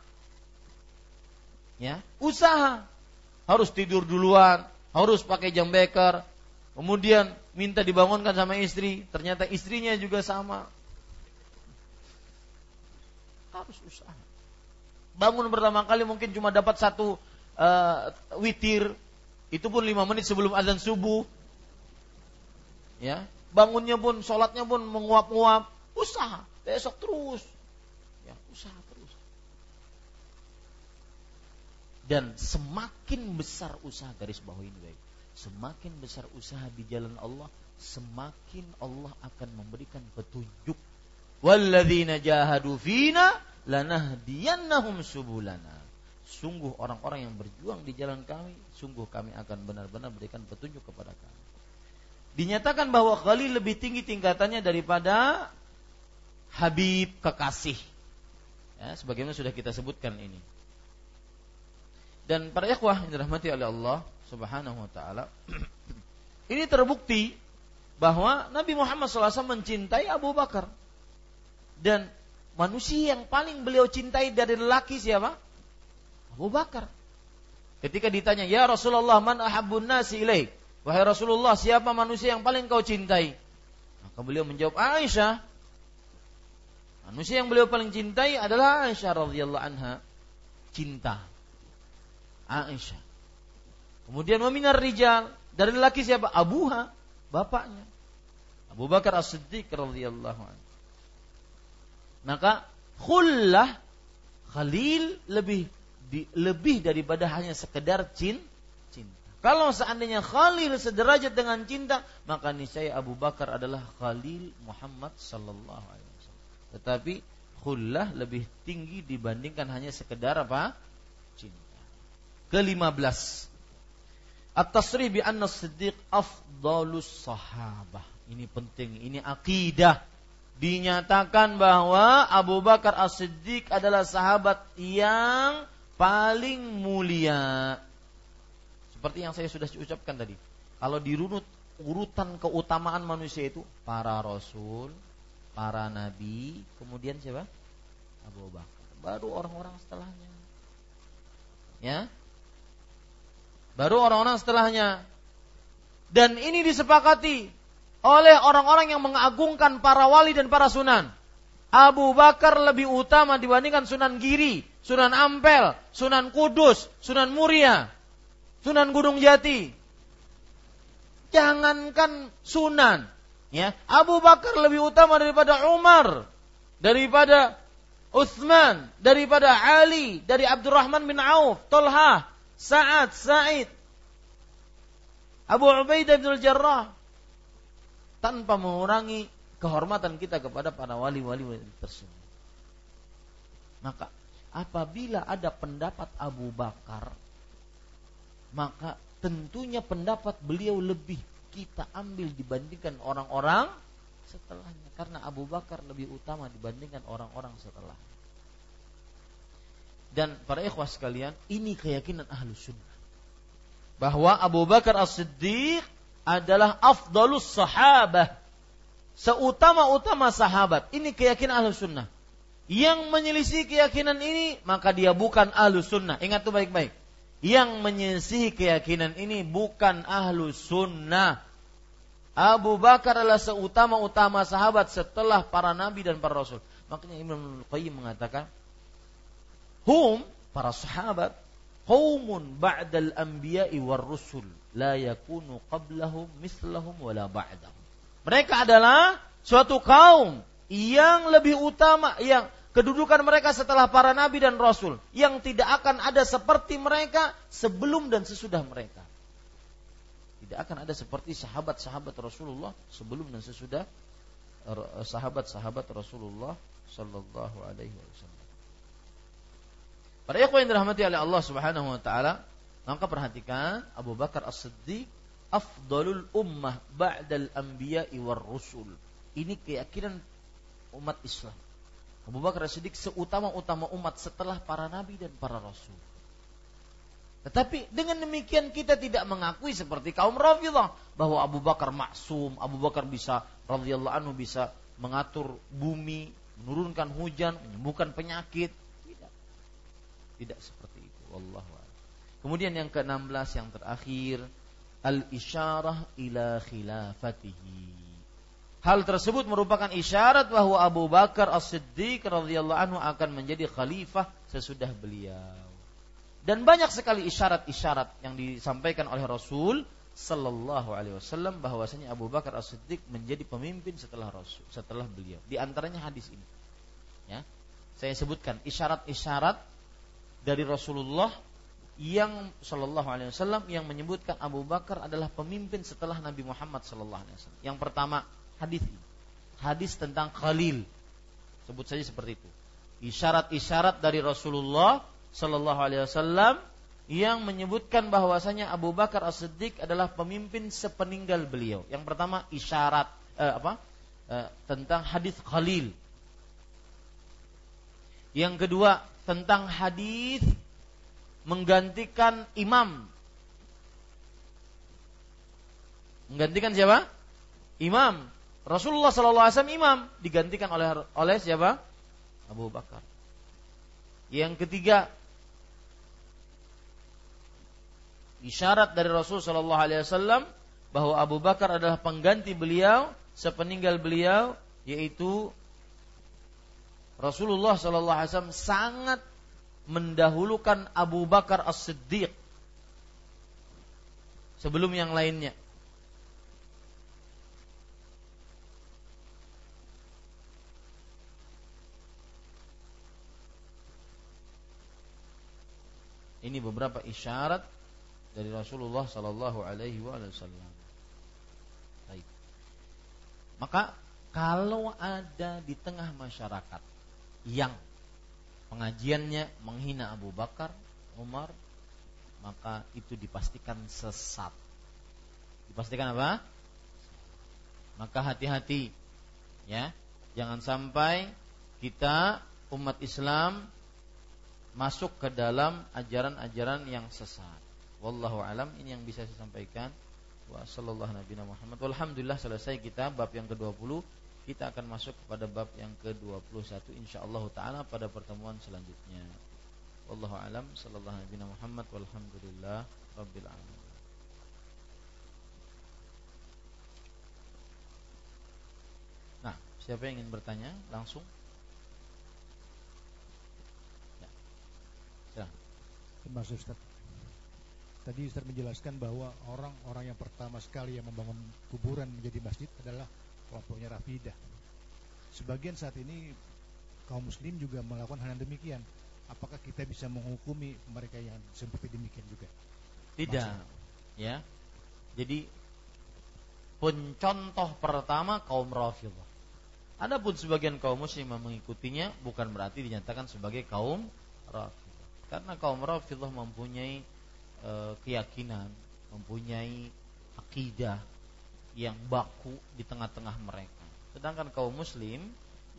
Ya, usaha. Harus tidur duluan, harus pakai jam beker, kemudian minta dibangunkan sama istri, ternyata istrinya juga sama. Harus usaha. Bangun pertama kali mungkin cuma dapat satu uh, witir, itu pun lima menit sebelum azan subuh. Ya, bangunnya pun, sholatnya pun menguap-nguap, usaha. Besok terus, Ya, usaha terus. Dan semakin besar usaha garis bawah ini baik. Semakin besar usaha di jalan Allah, semakin Allah akan memberikan petunjuk. Walladzina jahadu fina lanahdiyannahum subulana. Sungguh orang-orang yang berjuang di jalan kami, sungguh kami akan benar-benar berikan petunjuk kepada kami. Dinyatakan bahwa Khalil lebih tinggi tingkatannya daripada Habib kekasih Ya, sebagaimana sudah kita sebutkan ini. Dan para ikhwah yang dirahmati oleh Allah Subhanahu wa taala, ini terbukti bahwa Nabi Muhammad SAW mencintai Abu Bakar. Dan manusia yang paling beliau cintai dari lelaki siapa? Abu Bakar. Ketika ditanya, "Ya Rasulullah, man ahabbun nasi ilaik?" Wahai Rasulullah, siapa manusia yang paling kau cintai? Maka beliau menjawab, Aisyah. Manusia yang beliau paling cintai adalah Aisyah radhiyallahu anha. Cinta. Aisyah. Kemudian waminar rijal dari laki siapa? Abuha, bapaknya. Abu Bakar As-Siddiq radhiyallahu anhu. Maka khullah Khalil lebih di, lebih daripada hanya sekedar cin, cinta. Kalau seandainya Khalil sederajat dengan cinta, maka niscaya Abu Bakar adalah Khalil Muhammad sallallahu alaihi tetapi khullah lebih tinggi dibandingkan hanya sekedar apa? Cinta. Ke-15. At-tasrih bi anna siddiq afdalus sahabah. Ini penting, ini akidah. Dinyatakan bahwa Abu Bakar As-Siddiq adalah sahabat yang paling mulia. Seperti yang saya sudah ucapkan tadi. Kalau dirunut urutan keutamaan manusia itu para rasul, para nabi, kemudian siapa? Abu Bakar. Baru orang-orang setelahnya. Ya. Baru orang-orang setelahnya. Dan ini disepakati oleh orang-orang yang mengagungkan para wali dan para sunan. Abu Bakar lebih utama dibandingkan Sunan Giri, Sunan Ampel, Sunan Kudus, Sunan Muria, Sunan Gunung Jati. Jangankan Sunan, Ya, Abu Bakar lebih utama daripada Umar, daripada Uthman, daripada Ali, dari Abdurrahman bin Auf, Tolha, Sa'ad, Sa'id, Abu Ubaidah bin Jarrah. Tanpa mengurangi kehormatan kita kepada para wali-wali tersebut. Maka apabila ada pendapat Abu Bakar, maka tentunya pendapat beliau lebih kita ambil dibandingkan orang-orang setelahnya karena Abu Bakar lebih utama dibandingkan orang-orang setelah. Dan para ikhwah sekalian, ini keyakinan ahlu sunnah. bahwa Abu Bakar As-Siddiq adalah afdalus sahabah. Seutama-utama sahabat. Ini keyakinan ahlu sunnah. Yang menyelisih keyakinan ini, maka dia bukan ahlu sunnah. Ingat tuh baik-baik. Yang menyelisih keyakinan ini bukan ahlu sunnah. Abu Bakar adalah seutama-utama sahabat setelah para nabi dan para rasul. Makanya Imam Qayyim mengatakan, Hum, para sahabat, qaumun ba'dal anbiya'i war rusul la yakunu qablahum mislahum wala ba'dahum. Mereka adalah suatu kaum yang lebih utama yang kedudukan mereka setelah para nabi dan rasul yang tidak akan ada seperti mereka sebelum dan sesudah mereka. Tidak akan ada seperti sahabat-sahabat Rasulullah sebelum dan sesudah sahabat-sahabat Rasulullah sallallahu alaihi wasallam. Para ikhwan yang dirahmati oleh Allah Subhanahu wa taala, maka perhatikan Abu Bakar As-Siddiq afdalul ummah ba'dal anbiya'i war rusul. Ini keyakinan umat Islam. Abu Bakar As-Siddiq seutama-utama umat setelah para nabi dan para rasul. Tetapi dengan demikian kita tidak mengakui seperti kaum Rafidhah bahwa Abu Bakar maksum, Abu Bakar bisa radhiyallahu anhu bisa mengatur bumi, menurunkan hujan, menyembuhkan penyakit, tidak seperti itu. Wallahu Kemudian yang ke-16 yang terakhir al-isyarah ila khilafatihi. Hal tersebut merupakan isyarat bahwa Abu Bakar As-Siddiq radhiyallahu anhu akan menjadi khalifah sesudah beliau. Dan banyak sekali isyarat-isyarat yang disampaikan oleh Rasul sallallahu alaihi wasallam bahwasanya Abu Bakar As-Siddiq menjadi pemimpin setelah Rasul, setelah beliau. Di antaranya hadis ini. Ya. Saya sebutkan isyarat-isyarat dari Rasulullah yang Shallallahu Alaihi Wasallam yang menyebutkan Abu Bakar adalah pemimpin setelah Nabi Muhammad Shallallahu Alaihi Wasallam. Yang pertama hadis hadis tentang Khalil, sebut saja seperti itu. Isyarat-isyarat dari Rasulullah Shallallahu Alaihi Wasallam yang menyebutkan bahwasanya Abu Bakar As-Siddiq adalah pemimpin sepeninggal beliau. Yang pertama isyarat eh, apa? Eh, tentang hadis Khalil. Yang kedua tentang hadis menggantikan imam. Menggantikan siapa? Imam. Rasulullah Wasallam imam digantikan oleh oleh siapa? Abu Bakar. Yang ketiga, isyarat dari Rasul Sallallahu Alaihi Wasallam bahwa Abu Bakar adalah pengganti beliau sepeninggal beliau, yaitu Rasulullah Wasallam sangat mendahulukan Abu Bakar As-Siddiq sebelum yang lainnya. Ini beberapa isyarat dari Rasulullah Sallallahu Alaihi Wasallam. Baik. Maka kalau ada di tengah masyarakat yang pengajiannya menghina Abu Bakar, Umar, maka itu dipastikan sesat. Dipastikan apa? Maka hati-hati ya. Jangan sampai kita umat Islam masuk ke dalam ajaran-ajaran yang sesat. Wallahu alam ini yang bisa saya sampaikan. Wa sallallahu nabi Muhammad. Alhamdulillah selesai kita bab yang ke-20 kita akan masuk kepada bab yang ke-21 insyaallah taala pada pertemuan selanjutnya. Wallahu alam sallallahu alaihi Muhammad walhamdulillah rabbil alamin. Nah, siapa yang ingin bertanya langsung? Ya. Ya. Kasih Ustaz. Tadi Ustaz menjelaskan bahwa orang-orang yang pertama sekali yang membangun kuburan menjadi masjid adalah kelompoknya Rafidah. Sebagian saat ini kaum muslim juga melakukan hal yang demikian. Apakah kita bisa menghukumi mereka yang seperti demikian juga? Tidak. Maksudnya. Ya. Jadi pencontoh pertama kaum Rafidah. Adapun sebagian kaum muslim yang mengikutinya bukan berarti dinyatakan sebagai kaum Rafidah. Karena kaum Rafidah mempunyai e, keyakinan, mempunyai akidah yang baku di tengah-tengah mereka. Sedangkan kaum muslim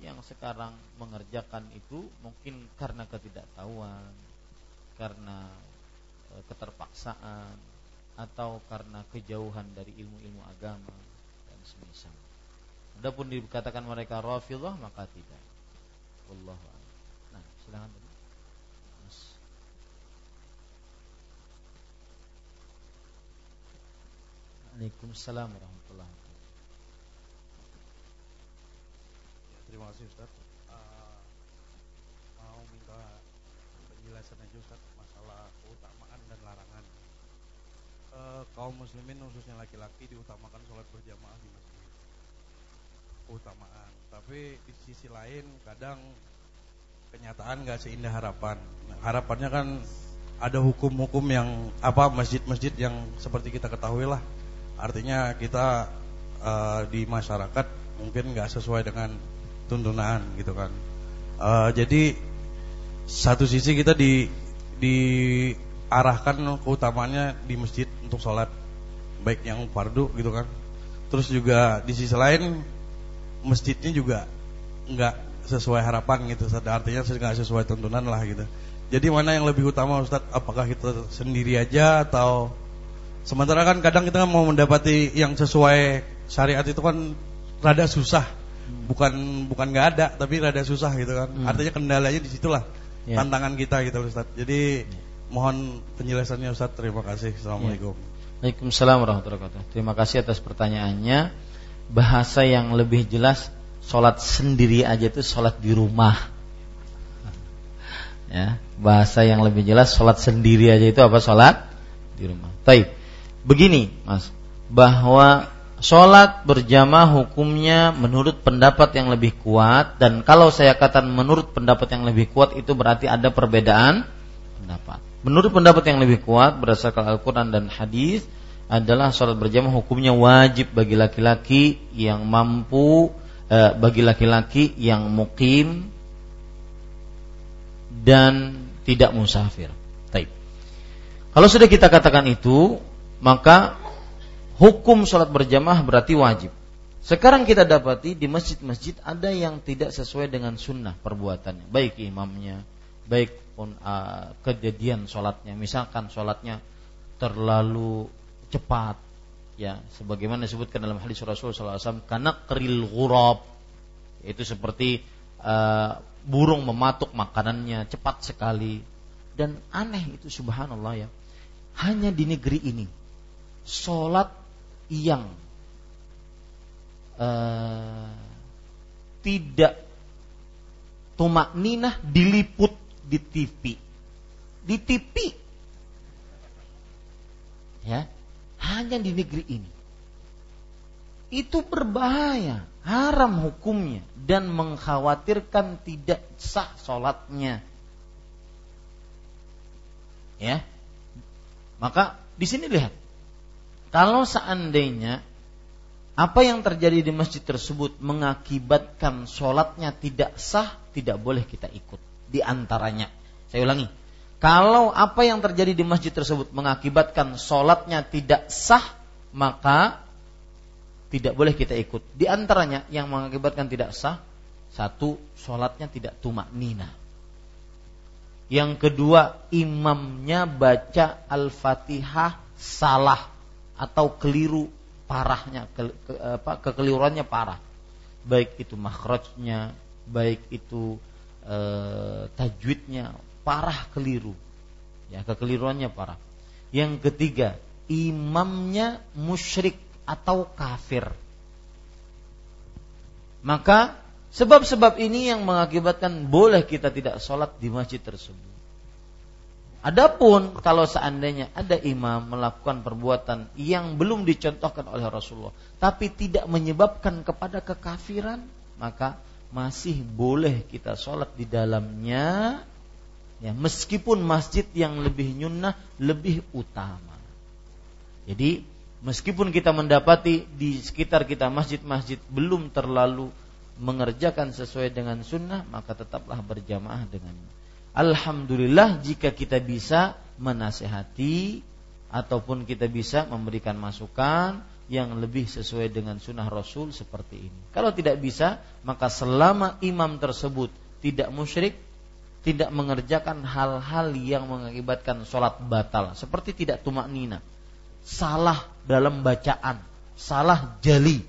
yang sekarang mengerjakan itu mungkin karena ketidaktahuan, karena e, keterpaksaan, atau karena kejauhan dari ilmu-ilmu agama dan semisal. Adapun dikatakan mereka Rafidhah maka tidak. Wallahu Nah, silakan tadi. Mas. Waalaikumsalam warahmatullahi wabarakatuh. Ya, terima kasih Ustaz. Uh, mau minta penjelasan aja Ustaz masalah keutamaan dan larangan. Uh, kaum muslimin khususnya laki-laki diutamakan sholat berjamaah di masjid keutamaan tapi di sisi lain kadang kenyataan nggak seindah harapan nah, harapannya kan ada hukum-hukum yang apa masjid-masjid yang seperti kita ketahui lah artinya kita uh, di masyarakat mungkin nggak sesuai dengan tuntunan gitu kan uh, jadi satu sisi kita di diarahkan keutamanya di masjid untuk sholat baik yang fardu gitu kan terus juga di sisi lain masjidnya juga nggak sesuai harapan gitu. Artinya nggak sesuai tuntunan lah gitu. Jadi mana yang lebih utama Ustaz? Apakah kita sendiri aja atau sementara kan kadang kita mau mendapati yang sesuai syariat itu kan rada susah. Bukan bukan nggak ada, tapi rada susah gitu kan. Hmm. Artinya kendalanya di situlah ya. tantangan kita gitu Ustaz. Jadi mohon penjelasannya Ustaz. Terima kasih. Assalamualaikum. Ya. Waalaikumsalam warahmatullahi wabarakatuh. Terima kasih atas pertanyaannya bahasa yang lebih jelas sholat sendiri aja itu sholat di rumah ya bahasa yang lebih jelas sholat sendiri aja itu apa sholat di rumah Taib begini mas bahwa sholat berjamaah hukumnya menurut pendapat yang lebih kuat dan kalau saya katakan menurut pendapat yang lebih kuat itu berarti ada perbedaan pendapat menurut pendapat yang lebih kuat berdasarkan Al-Quran dan hadis adalah sholat berjamaah hukumnya wajib bagi laki-laki yang mampu eh, bagi laki-laki yang mukim dan tidak musafir. Taib. Kalau sudah kita katakan itu, maka hukum sholat berjamaah berarti wajib. Sekarang kita dapati di masjid-masjid ada yang tidak sesuai dengan sunnah perbuatannya, baik imamnya, baik pun uh, kejadian sholatnya. Misalkan sholatnya terlalu cepat ya. Sebagaimana disebutkan dalam hadis Rasulullah SAW karena keril ghurab. Itu seperti uh, burung mematuk makanannya cepat sekali. Dan aneh itu subhanallah ya. Hanya di negeri ini sholat yang uh, tidak tumak ninah diliput di TV di TV ya hanya di negeri ini. Itu berbahaya, haram hukumnya dan mengkhawatirkan tidak sah sholatnya. Ya, maka di sini lihat, kalau seandainya apa yang terjadi di masjid tersebut mengakibatkan sholatnya tidak sah, tidak boleh kita ikut. Di antaranya, saya ulangi, kalau apa yang terjadi di masjid tersebut mengakibatkan sholatnya tidak sah, maka tidak boleh kita ikut. Di antaranya yang mengakibatkan tidak sah, satu sholatnya tidak tumak nina. Yang kedua, imamnya baca al-fatihah salah atau keliru parahnya, ke, ke, apa, kekeliruannya parah. Baik itu makhrajnya, baik itu e, tajwidnya, parah keliru. Ya, kekeliruannya parah. Yang ketiga, imamnya musyrik atau kafir. Maka sebab-sebab ini yang mengakibatkan boleh kita tidak sholat di masjid tersebut. Adapun kalau seandainya ada imam melakukan perbuatan yang belum dicontohkan oleh Rasulullah, tapi tidak menyebabkan kepada kekafiran, maka masih boleh kita sholat di dalamnya Ya, meskipun masjid yang lebih nyunnah lebih utama. Jadi meskipun kita mendapati di sekitar kita masjid-masjid belum terlalu mengerjakan sesuai dengan sunnah, maka tetaplah berjamaah dengannya. Alhamdulillah jika kita bisa menasehati ataupun kita bisa memberikan masukan yang lebih sesuai dengan sunnah Rasul seperti ini. Kalau tidak bisa, maka selama imam tersebut tidak musyrik, tidak mengerjakan hal-hal yang mengakibatkan sholat batal seperti tidak tumak nina salah dalam bacaan, salah jali,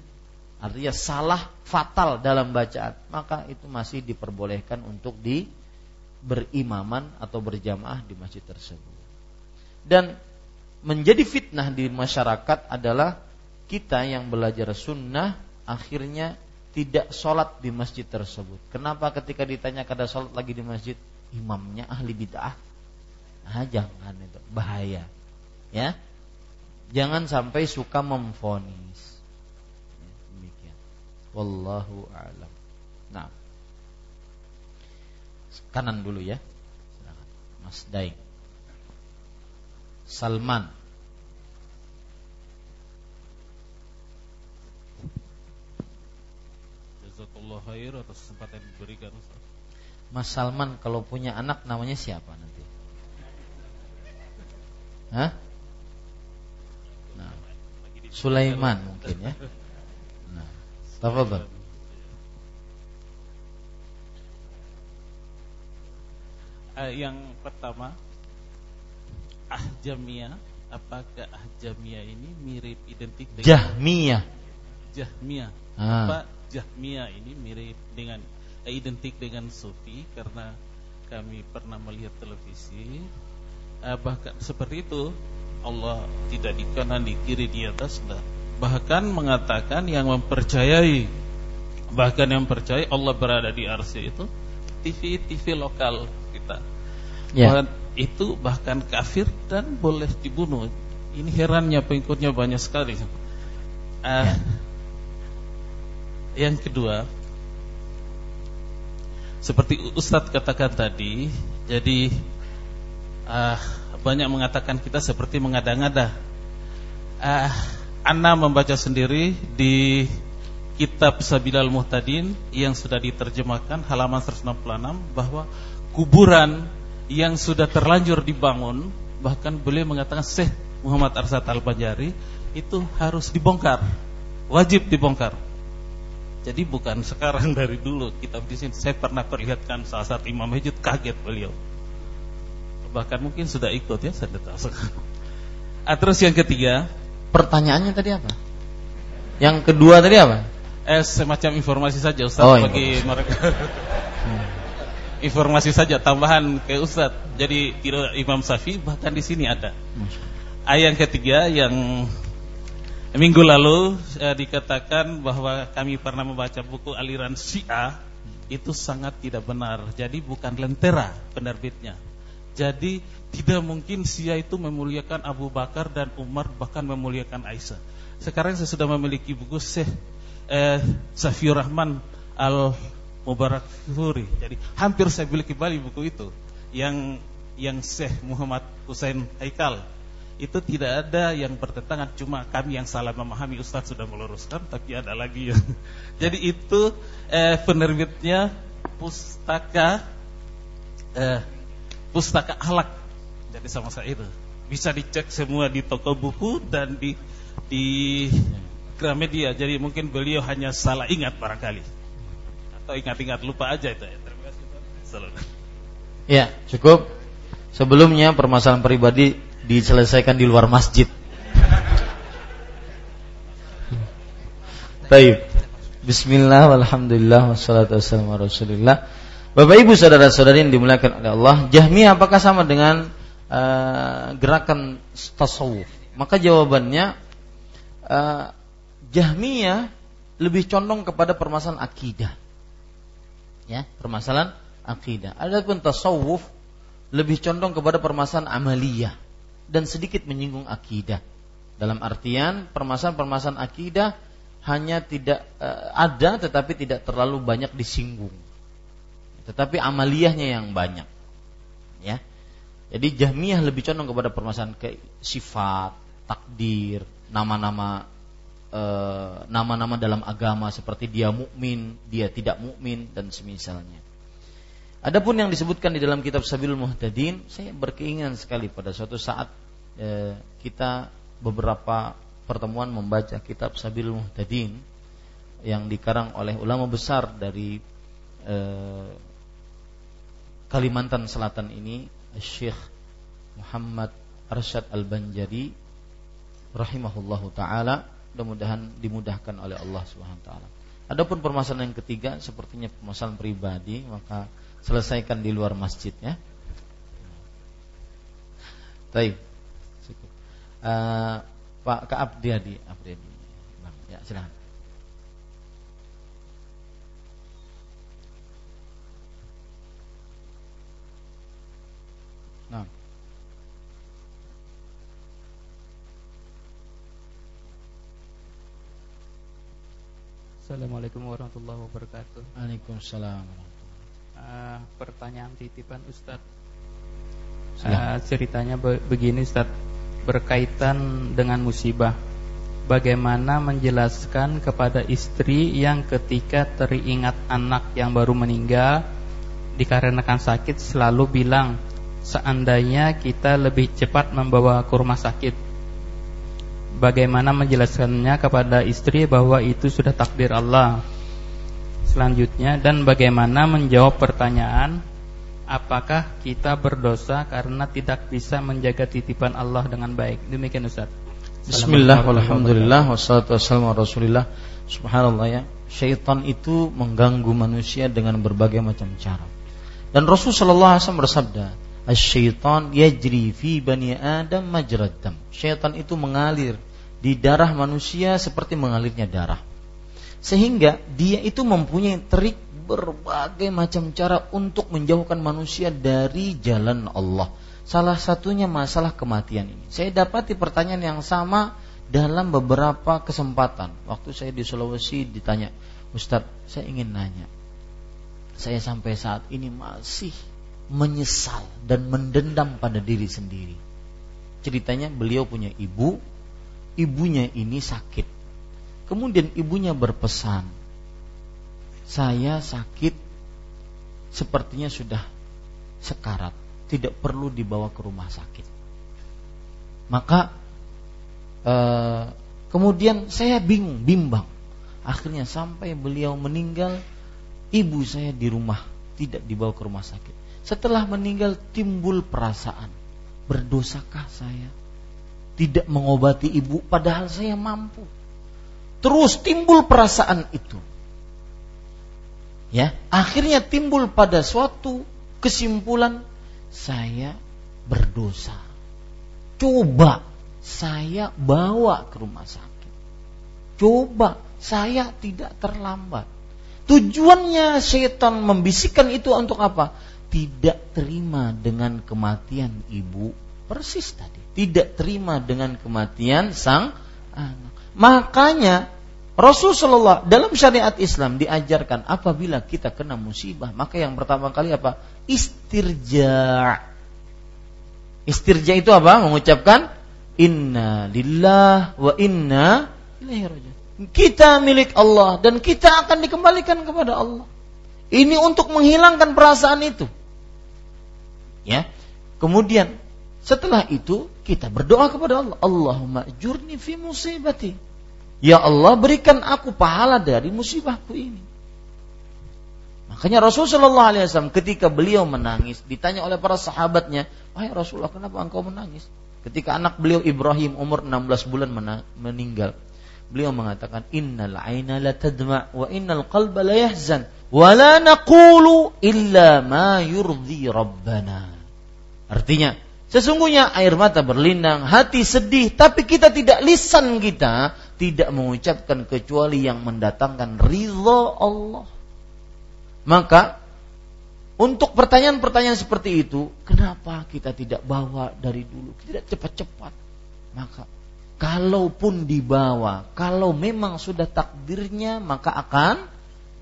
artinya salah fatal dalam bacaan, maka itu masih diperbolehkan untuk di berimaman atau berjamaah di masjid tersebut. Dan menjadi fitnah di masyarakat adalah kita yang belajar sunnah akhirnya tidak sholat di masjid tersebut. Kenapa ketika ditanya kada sholat lagi di masjid, imamnya ahli bid'ah? Nah, jangan itu bahaya, ya. Jangan sampai suka memfonis. Ya, demikian. Wallahu a'lam. Nah, kanan dulu ya. Mas Daing. Salman. Jazakallah khair atas kesempatan yang diberikan Ustaz. Mas Salman kalau punya anak namanya siapa nanti? Hah? Nah, Sulaiman mungkin ya. Nah, tafadhol. Uh, yang pertama Ahjamiyah. Apakah Ahjamiyah ini mirip identik dengan Jahmiyah. Jahmiyah. Ah. apa Jahmiyah ini mirip dengan eh, identik dengan Sufi? Karena kami pernah melihat televisi eh, bahkan seperti itu. Allah tidak di kanan di kiri di atas nah, bahkan mengatakan yang mempercayai bahkan yang percaya Allah berada di arsy itu TV TV lokal Ya. Bahkan itu bahkan kafir dan boleh dibunuh ini herannya pengikutnya banyak sekali Ah, Ya. yang kedua seperti Ustadz katakan tadi jadi ah, banyak mengatakan kita seperti mengada-ngada ah, Ana membaca sendiri di kitab Sabilal Muhtadin yang sudah diterjemahkan halaman 166 bahwa kuburan yang sudah terlanjur dibangun bahkan beliau mengatakan Syekh Muhammad Arsad Al-Banjari itu harus dibongkar wajib dibongkar. Jadi bukan sekarang dari dulu kitab di sini saya pernah perlihatkan salah satu Imam Hijud kaget beliau. Bahkan mungkin sudah ikut ya saya tidak tahu ah, terus yang ketiga Pertanyaannya tadi apa? Yang kedua tadi apa? eh semacam informasi saja Ustaz Oh, bagi mereka informasi saja tambahan ke Ustaz jadi tidak Imam Safi bahkan di sini ada Ayat yang ketiga yang minggu lalu eh, dikatakan bahwa kami pernah membaca buku aliran Syiah itu sangat tidak benar. Jadi bukan lentera penerbitnya. Jadi tidak mungkin Syiah itu memuliakan Abu Bakar dan Umar bahkan memuliakan Aisyah. Sekarang saya sudah memiliki buku Syekh eh, Safiur Rahman Al Mubarak Furi. Jadi hampir saya beli kembali buku itu. Yang yang Syekh Muhammad Husain Haikal. Itu tidak ada yang bertentangan. Cuma kami yang salah memahami Ustadz sudah meluruskan tapi ada lagi. Yang jadi itu eh, penerbitnya pustaka eh, pustaka alak. Jadi sama saya itu. Bisa dicek semua di toko buku dan di di Gramedia. Jadi mungkin beliau hanya salah ingat barangkali ingat-ingat lupa aja itu ya terima kasih. Salam. Ya, cukup. Sebelumnya permasalahan pribadi diselesaikan di luar masjid. Baik. Bismillah, walhamdulillah, wassalatu wassalamu ala rasulillah. Bapak ibu saudara-saudari yang dimuliakan oleh Allah, Jahmiyah apakah sama dengan uh, gerakan tasawuf? Maka jawabannya uh, Jahmiyah lebih condong kepada permasalahan akidah. Ya, permasalahan akidah. Adapun tasawuf lebih condong kepada permasalahan amaliyah dan sedikit menyinggung akidah. Dalam artian permasalahan-permasalahan akidah hanya tidak eh, ada tetapi tidak terlalu banyak disinggung. Tetapi amaliyahnya yang banyak. Ya. Jadi Jahmiyah lebih condong kepada permasalahan ke sifat, takdir, nama-nama nama-nama dalam agama seperti dia mukmin, dia tidak mukmin dan semisalnya. Adapun yang disebutkan di dalam kitab Sabilul Muhtadin, saya berkeinginan sekali pada suatu saat eh, kita beberapa pertemuan membaca kitab Sabilul Muhtadin yang dikarang oleh ulama besar dari eh, Kalimantan Selatan ini, Syekh Muhammad Arsyad Al-Banjari rahimahullahu taala mudah-mudahan dimudahkan oleh Allah Subhanahu taala. Adapun permasalahan yang ketiga sepertinya permasalahan pribadi, maka selesaikan di luar masjid ya. Baik. Uh, Pak Kaabdiadi, Abdiadi. Bang, ya silakan. Assalamualaikum warahmatullahi wabarakatuh. Waalaikumsalam. Uh, pertanyaan titipan Ustadz. Uh, ceritanya be begini Ustadz, berkaitan dengan musibah. Bagaimana menjelaskan kepada istri yang ketika teringat anak yang baru meninggal dikarenakan sakit selalu bilang seandainya kita lebih cepat membawa ke rumah sakit bagaimana menjelaskannya kepada istri bahwa itu sudah takdir Allah. Selanjutnya dan bagaimana menjawab pertanyaan apakah kita berdosa karena tidak bisa menjaga titipan Allah dengan baik. Demikian Ustaz. Bismillah walhamdulillah wassalatu wassalamu rasulillah. Subhanallah ya. Syaitan itu mengganggu manusia dengan berbagai macam cara. Dan Rasul sallallahu alaihi wasallam bersabda, Syaitan yajri fi bani Adam majrad dam. Syaitan itu mengalir di darah manusia seperti mengalirnya darah. Sehingga dia itu mempunyai trik berbagai macam cara untuk menjauhkan manusia dari jalan Allah. Salah satunya masalah kematian ini. Saya dapati pertanyaan yang sama dalam beberapa kesempatan. Waktu saya di Sulawesi ditanya, Ustadz, saya ingin nanya. Saya sampai saat ini masih menyesal dan mendendam pada diri sendiri. Ceritanya beliau punya ibu, ibunya ini sakit. Kemudian ibunya berpesan, saya sakit sepertinya sudah sekarat, tidak perlu dibawa ke rumah sakit. Maka eh, kemudian saya bingung, bimbang. Akhirnya sampai beliau meninggal, ibu saya di rumah tidak dibawa ke rumah sakit. Setelah meninggal timbul perasaan, berdosakah saya? Tidak mengobati ibu padahal saya mampu. Terus timbul perasaan itu. Ya, akhirnya timbul pada suatu kesimpulan saya berdosa. Coba saya bawa ke rumah sakit. Coba saya tidak terlambat. Tujuannya setan membisikkan itu untuk apa? tidak terima dengan kematian ibu persis tadi tidak terima dengan kematian sang anak. Makanya Rasulullah dalam syariat Islam diajarkan apabila kita kena musibah maka yang pertama kali apa? Istirja. Istirja itu apa? Mengucapkan inna lillah wa inna ilaihi kita milik Allah dan kita akan dikembalikan kepada Allah. Ini untuk menghilangkan perasaan itu. Ya. Kemudian setelah itu kita berdoa kepada Allah, Allahumma jurni fi musibati. Ya Allah berikan aku pahala dari musibahku ini. Makanya Rasulullah SAW ketika beliau menangis ditanya oleh para sahabatnya, wahai Rasulullah kenapa engkau menangis? Ketika anak beliau Ibrahim umur 16 bulan meninggal, beliau mengatakan innal aina la wa innal qalba la yahzan wa la naqulu illa ma yurdi rabbana Artinya, sesungguhnya air mata berlinang, hati sedih, tapi kita tidak lisan kita tidak mengucapkan kecuali yang mendatangkan ridho Allah. Maka untuk pertanyaan-pertanyaan seperti itu, kenapa kita tidak bawa dari dulu? Tidak cepat-cepat. Maka kalaupun dibawa, kalau memang sudah takdirnya, maka akan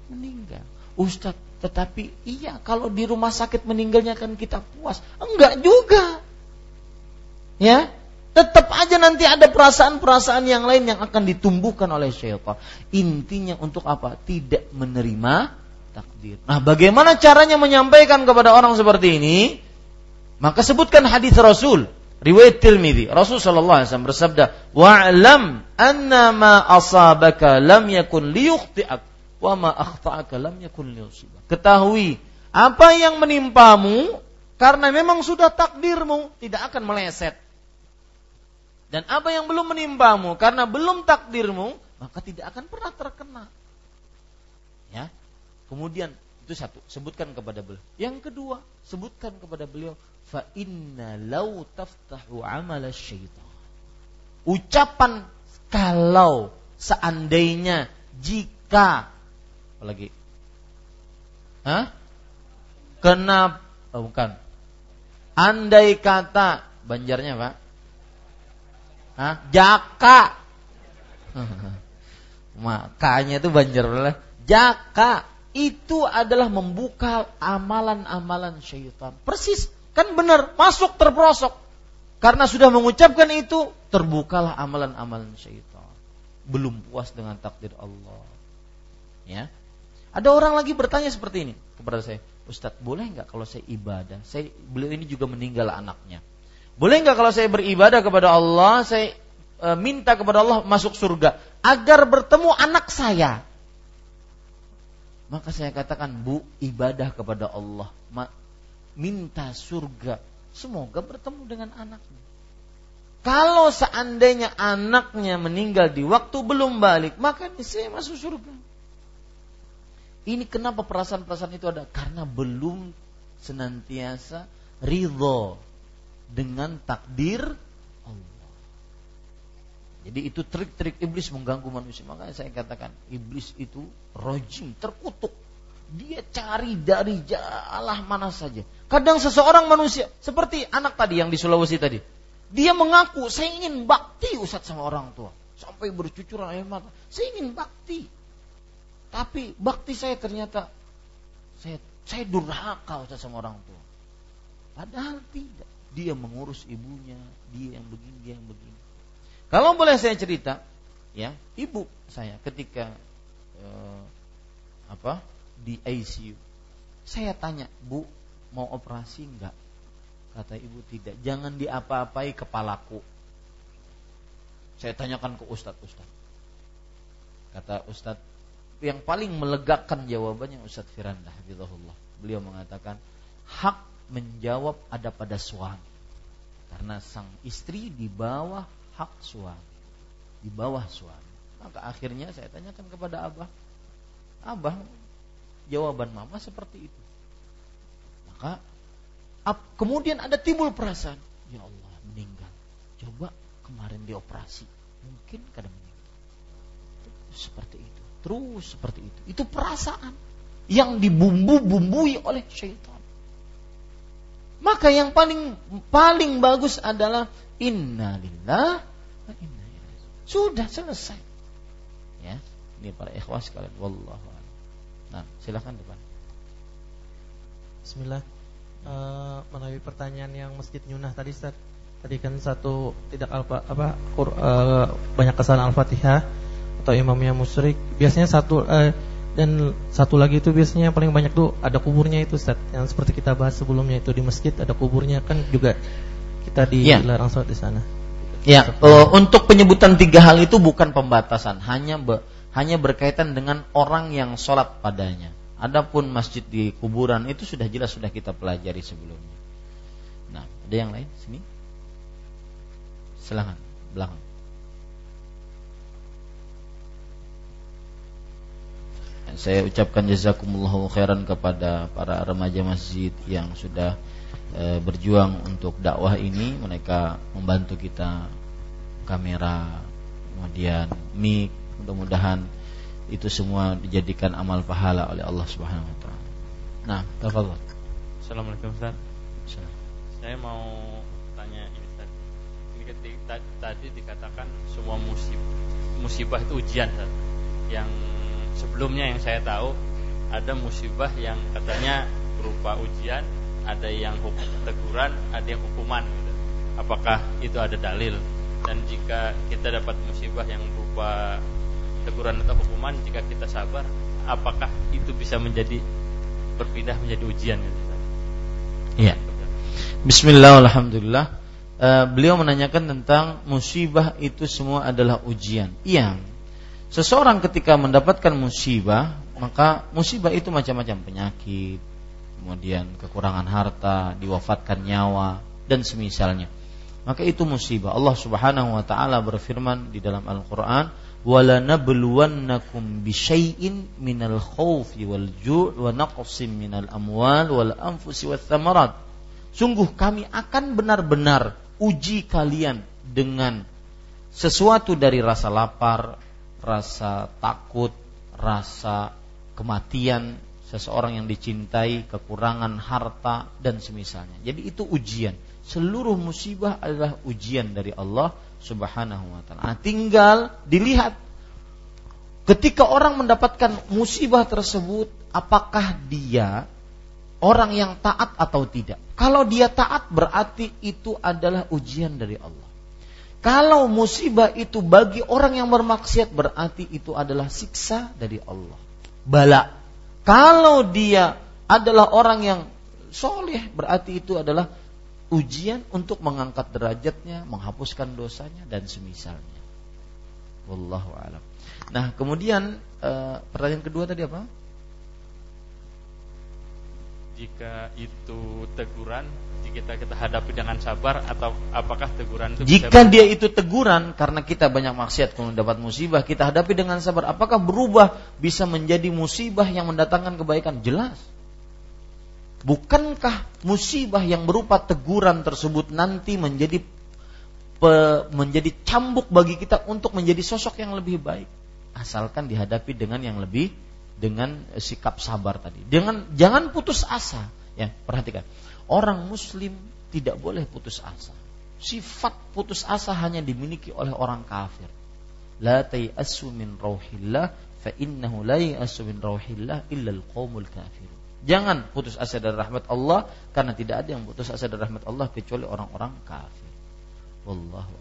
meninggal. Ustadz, tetapi iya kalau di rumah sakit meninggalnya kan kita puas. Enggak juga. Ya, tetap aja nanti ada perasaan-perasaan yang lain yang akan ditumbuhkan oleh syaitan. Intinya untuk apa? Tidak menerima takdir. Nah, bagaimana caranya menyampaikan kepada orang seperti ini? Maka sebutkan hadis Rasul riwayat Tirmidzi. Rasul sallallahu alaihi wasallam bersabda, "Wa'lam anna ma asabaka lam yakun liyukhti'ak wa ma akhta'aka lam yakun liyusibak. Ketahui apa yang menimpamu karena memang sudah takdirmu tidak akan meleset. Dan apa yang belum menimpamu karena belum takdirmu, maka tidak akan pernah terkena. Ya. Kemudian itu satu, sebutkan kepada beliau. Yang kedua, sebutkan kepada beliau, fa inna lau taftahu amal syaitan. Ucapan kalau seandainya jika apalagi Hah? Kenapa? Oh, bukan. Andai kata Banjarnya pak? Hah? Jaka. Makanya itu Banjar Jaka itu adalah membuka amalan-amalan syaitan. Persis, kan benar, masuk terprosok. Karena sudah mengucapkan itu, terbukalah amalan-amalan syaitan. Belum puas dengan takdir Allah. Ya. Ada orang lagi bertanya seperti ini kepada saya, Ustadz boleh nggak kalau saya ibadah? Saya beliau ini juga meninggal anaknya. Boleh nggak kalau saya beribadah kepada Allah, saya e, minta kepada Allah masuk surga agar bertemu anak saya? Maka saya katakan, Bu, ibadah kepada Allah, minta surga, semoga bertemu dengan anaknya. Kalau seandainya anaknya meninggal di waktu belum balik, maka saya masuk surga. Ini kenapa perasaan-perasaan itu ada? Karena belum senantiasa ridho dengan takdir Allah. Jadi itu trik-trik iblis mengganggu manusia. Makanya saya katakan iblis itu rojim, terkutuk. Dia cari dari jalah mana saja. Kadang seseorang manusia seperti anak tadi yang di Sulawesi tadi. Dia mengaku saya ingin bakti Ustaz sama orang tua. Sampai bercucuran air mata. Saya ingin bakti tapi bakti saya ternyata saya saya durhaka Ustaz sama orang tua. Padahal tidak. Dia mengurus ibunya, dia yang begini, dia yang begini. Kalau boleh saya cerita, ya, ibu saya ketika eh, apa di ICU, saya tanya, Bu, mau operasi enggak? Kata ibu tidak. Jangan diapa-apai kepalaku. Saya tanyakan ke Ustadz Ustadz. Kata Ustadz, yang paling melegakan jawabannya Ustadz Firanda. Beliau mengatakan hak menjawab ada pada suami. Karena sang istri di bawah hak suami. Di bawah suami. Maka akhirnya saya tanyakan kepada Abah. Abah, jawaban mama seperti itu. Maka kemudian ada timbul perasaan, ya Allah meninggal. Coba kemarin dioperasi, mungkin kadang meninggal. Seperti itu. Terus seperti itu. Itu perasaan yang dibumbu-bumbui oleh syaitan. Maka yang paling paling bagus adalah innalillah wa inna Sudah selesai. Ya, ini para ikhwas sekalian wallahu Nah, silakan depan. Bismillah. Uh, melalui pertanyaan yang Masjid Nyunah tadi Ustaz. Tadi kan satu tidak apa apa uh, banyak kesalahan Al-Fatihah atau imamnya musyrik biasanya satu eh, dan satu lagi itu biasanya yang paling banyak tuh ada kuburnya itu Ustaz. Yang seperti kita bahas sebelumnya itu di masjid ada kuburnya kan juga kita dilarang ya. sholat di sana. Ya uh, untuk penyebutan tiga hal itu bukan pembatasan hanya be, hanya berkaitan dengan orang yang sholat padanya. Adapun masjid di kuburan itu sudah jelas sudah kita pelajari sebelumnya. Nah ada yang lain? Sini? Silahkan belakang saya ucapkan jazakumullahu khairan kepada para remaja masjid yang sudah e, berjuang untuk dakwah ini mereka membantu kita kamera kemudian mic mudah-mudahan itu semua dijadikan amal pahala oleh Allah Subhanahu wa taala. Nah, tafadhol. Assalamualaikum Ustaz. Saya mau tanya ini Ustaz. Ini ketika tadi dikatakan semua musibah musibah itu ujian Ustaz. Yang sebelumnya yang saya tahu ada musibah yang katanya berupa ujian, ada yang hukum teguran, ada yang hukuman. Gitu. Apakah itu ada dalil? Dan jika kita dapat musibah yang berupa teguran atau hukuman, jika kita sabar, apakah itu bisa menjadi berpindah menjadi ujian? Gitu? Iya. Bismillah, alhamdulillah. Uh, beliau menanyakan tentang musibah itu semua adalah ujian. Iya, Seseorang ketika mendapatkan musibah, maka musibah itu macam-macam penyakit, kemudian kekurangan harta, diwafatkan nyawa dan semisalnya. maka itu musibah. Allah Subhanahu wa taala berfirman di dalam Al-Qur'an, "Wala nabluwannakum bisyai'in minal khaufi wal ju' wa naqsim minal amwal wal anfusi wath thamarat." Sungguh kami akan benar-benar uji kalian dengan sesuatu dari rasa lapar, rasa takut, rasa kematian seseorang yang dicintai, kekurangan harta dan semisalnya. Jadi itu ujian seluruh musibah adalah ujian dari Allah Subhanahu wa taala. Nah, tinggal dilihat ketika orang mendapatkan musibah tersebut apakah dia orang yang taat atau tidak. Kalau dia taat berarti itu adalah ujian dari Allah. Kalau musibah itu bagi orang yang bermaksiat berarti itu adalah siksa dari Allah. Bala. Kalau dia adalah orang yang soleh berarti itu adalah ujian untuk mengangkat derajatnya, menghapuskan dosanya dan semisalnya. Wallahu alam. Nah, kemudian e, pertanyaan kedua tadi apa? Jika itu teguran, jika kita hadapi dengan sabar atau apakah teguran itu Jika bisa dia itu teguran karena kita banyak maksiat kemudian dapat musibah, kita hadapi dengan sabar, apakah berubah bisa menjadi musibah yang mendatangkan kebaikan? Jelas. Bukankah musibah yang berupa teguran tersebut nanti menjadi pe, menjadi cambuk bagi kita untuk menjadi sosok yang lebih baik asalkan dihadapi dengan yang lebih dengan sikap sabar tadi. Dengan jangan putus asa. Ya, perhatikan. Orang muslim tidak boleh putus asa. Sifat putus asa hanya dimiliki oleh orang kafir. La tayasu min rauhillah fa innahu la yasu min rauhillah illa al-qaumul kafir. Jangan putus asa dari rahmat Allah karena tidak ada yang putus asa dari rahmat Allah kecuali orang-orang kafir. Wallahu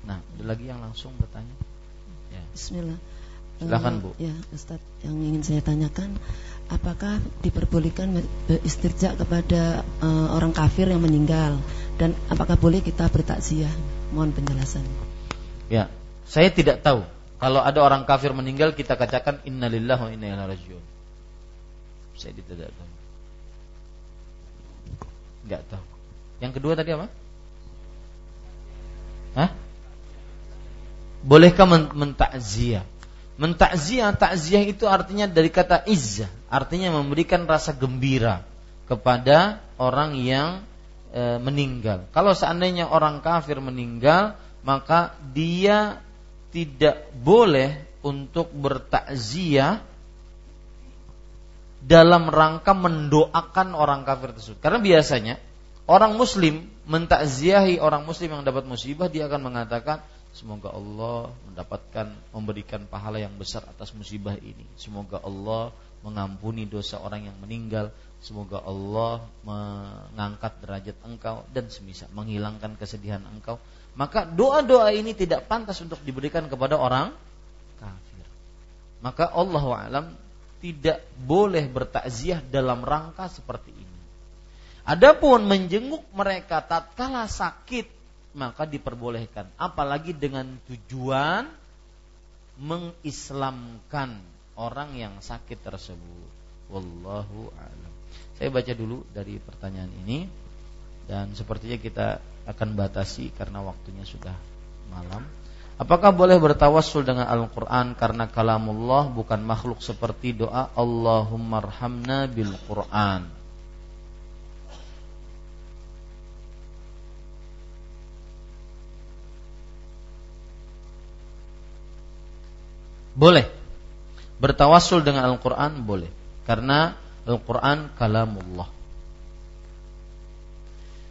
Nah, ada lagi yang langsung bertanya? Ya. Bismillah. Silakan Bu. Ya, Ustaz, yang ingin saya tanyakan apakah diperbolehkan istirja kepada uh, orang kafir yang meninggal dan apakah boleh kita bertakziah? Mohon penjelasan. Ya, saya tidak tahu. Kalau ada orang kafir meninggal kita katakan innalillahi wa inna ilaihi rajiun. Saya tidak tahu. Enggak tahu. Yang kedua tadi apa? Hah? Bolehkah mentakziah? Mentakziah, takziah itu artinya dari kata izzah, artinya memberikan rasa gembira kepada orang yang e, meninggal. Kalau seandainya orang kafir meninggal, maka dia tidak boleh untuk bertakziah dalam rangka mendoakan orang kafir tersebut. Karena biasanya orang muslim mentakziahi orang muslim yang dapat musibah dia akan mengatakan semoga Allah mendapatkan memberikan pahala yang besar atas musibah ini. Semoga Allah mengampuni dosa orang yang meninggal. Semoga Allah mengangkat derajat engkau dan semisal menghilangkan kesedihan engkau. Maka doa-doa ini tidak pantas untuk diberikan kepada orang kafir. Maka Allah alam tidak boleh bertakziah dalam rangka seperti ini. Adapun menjenguk mereka tatkala sakit maka diperbolehkan apalagi dengan tujuan mengislamkan orang yang sakit tersebut. Wallahu a'lam. Saya baca dulu dari pertanyaan ini dan sepertinya kita akan batasi karena waktunya sudah malam. Apakah boleh bertawassul dengan Al-Quran karena kalamullah bukan makhluk seperti doa Allahumma arhamna bil Quran? Boleh. Bertawassul dengan Al-Quran boleh. Karena Al-Quran kalamullah.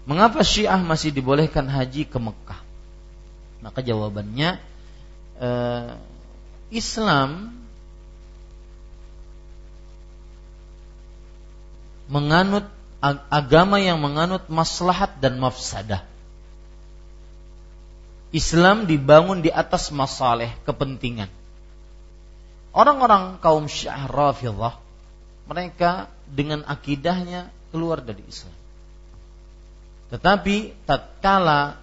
Mengapa Syiah masih dibolehkan haji ke Mekah? Maka jawabannya eh, Islam menganut agama yang menganut maslahat dan mafsadah. Islam dibangun di atas masaleh, kepentingan. Orang-orang kaum Syiah Rafidhah mereka dengan akidahnya keluar dari Islam. Tetapi tatkala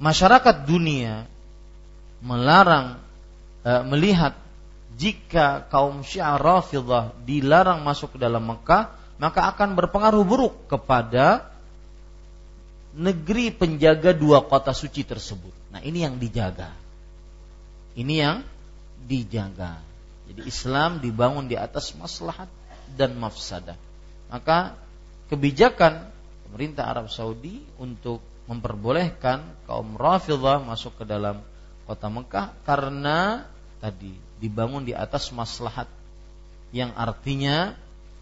masyarakat dunia melarang e, melihat jika kaum Syiah Rafidhah dilarang masuk ke dalam Mekah, maka akan berpengaruh buruk kepada negeri penjaga dua kota suci tersebut. Nah, ini yang dijaga. Ini yang dijaga. Jadi Islam dibangun di atas maslahat dan mafsadah. Maka kebijakan pemerintah Arab Saudi untuk memperbolehkan kaum Rafidhah masuk ke dalam kota Mekah karena tadi dibangun di atas maslahat yang artinya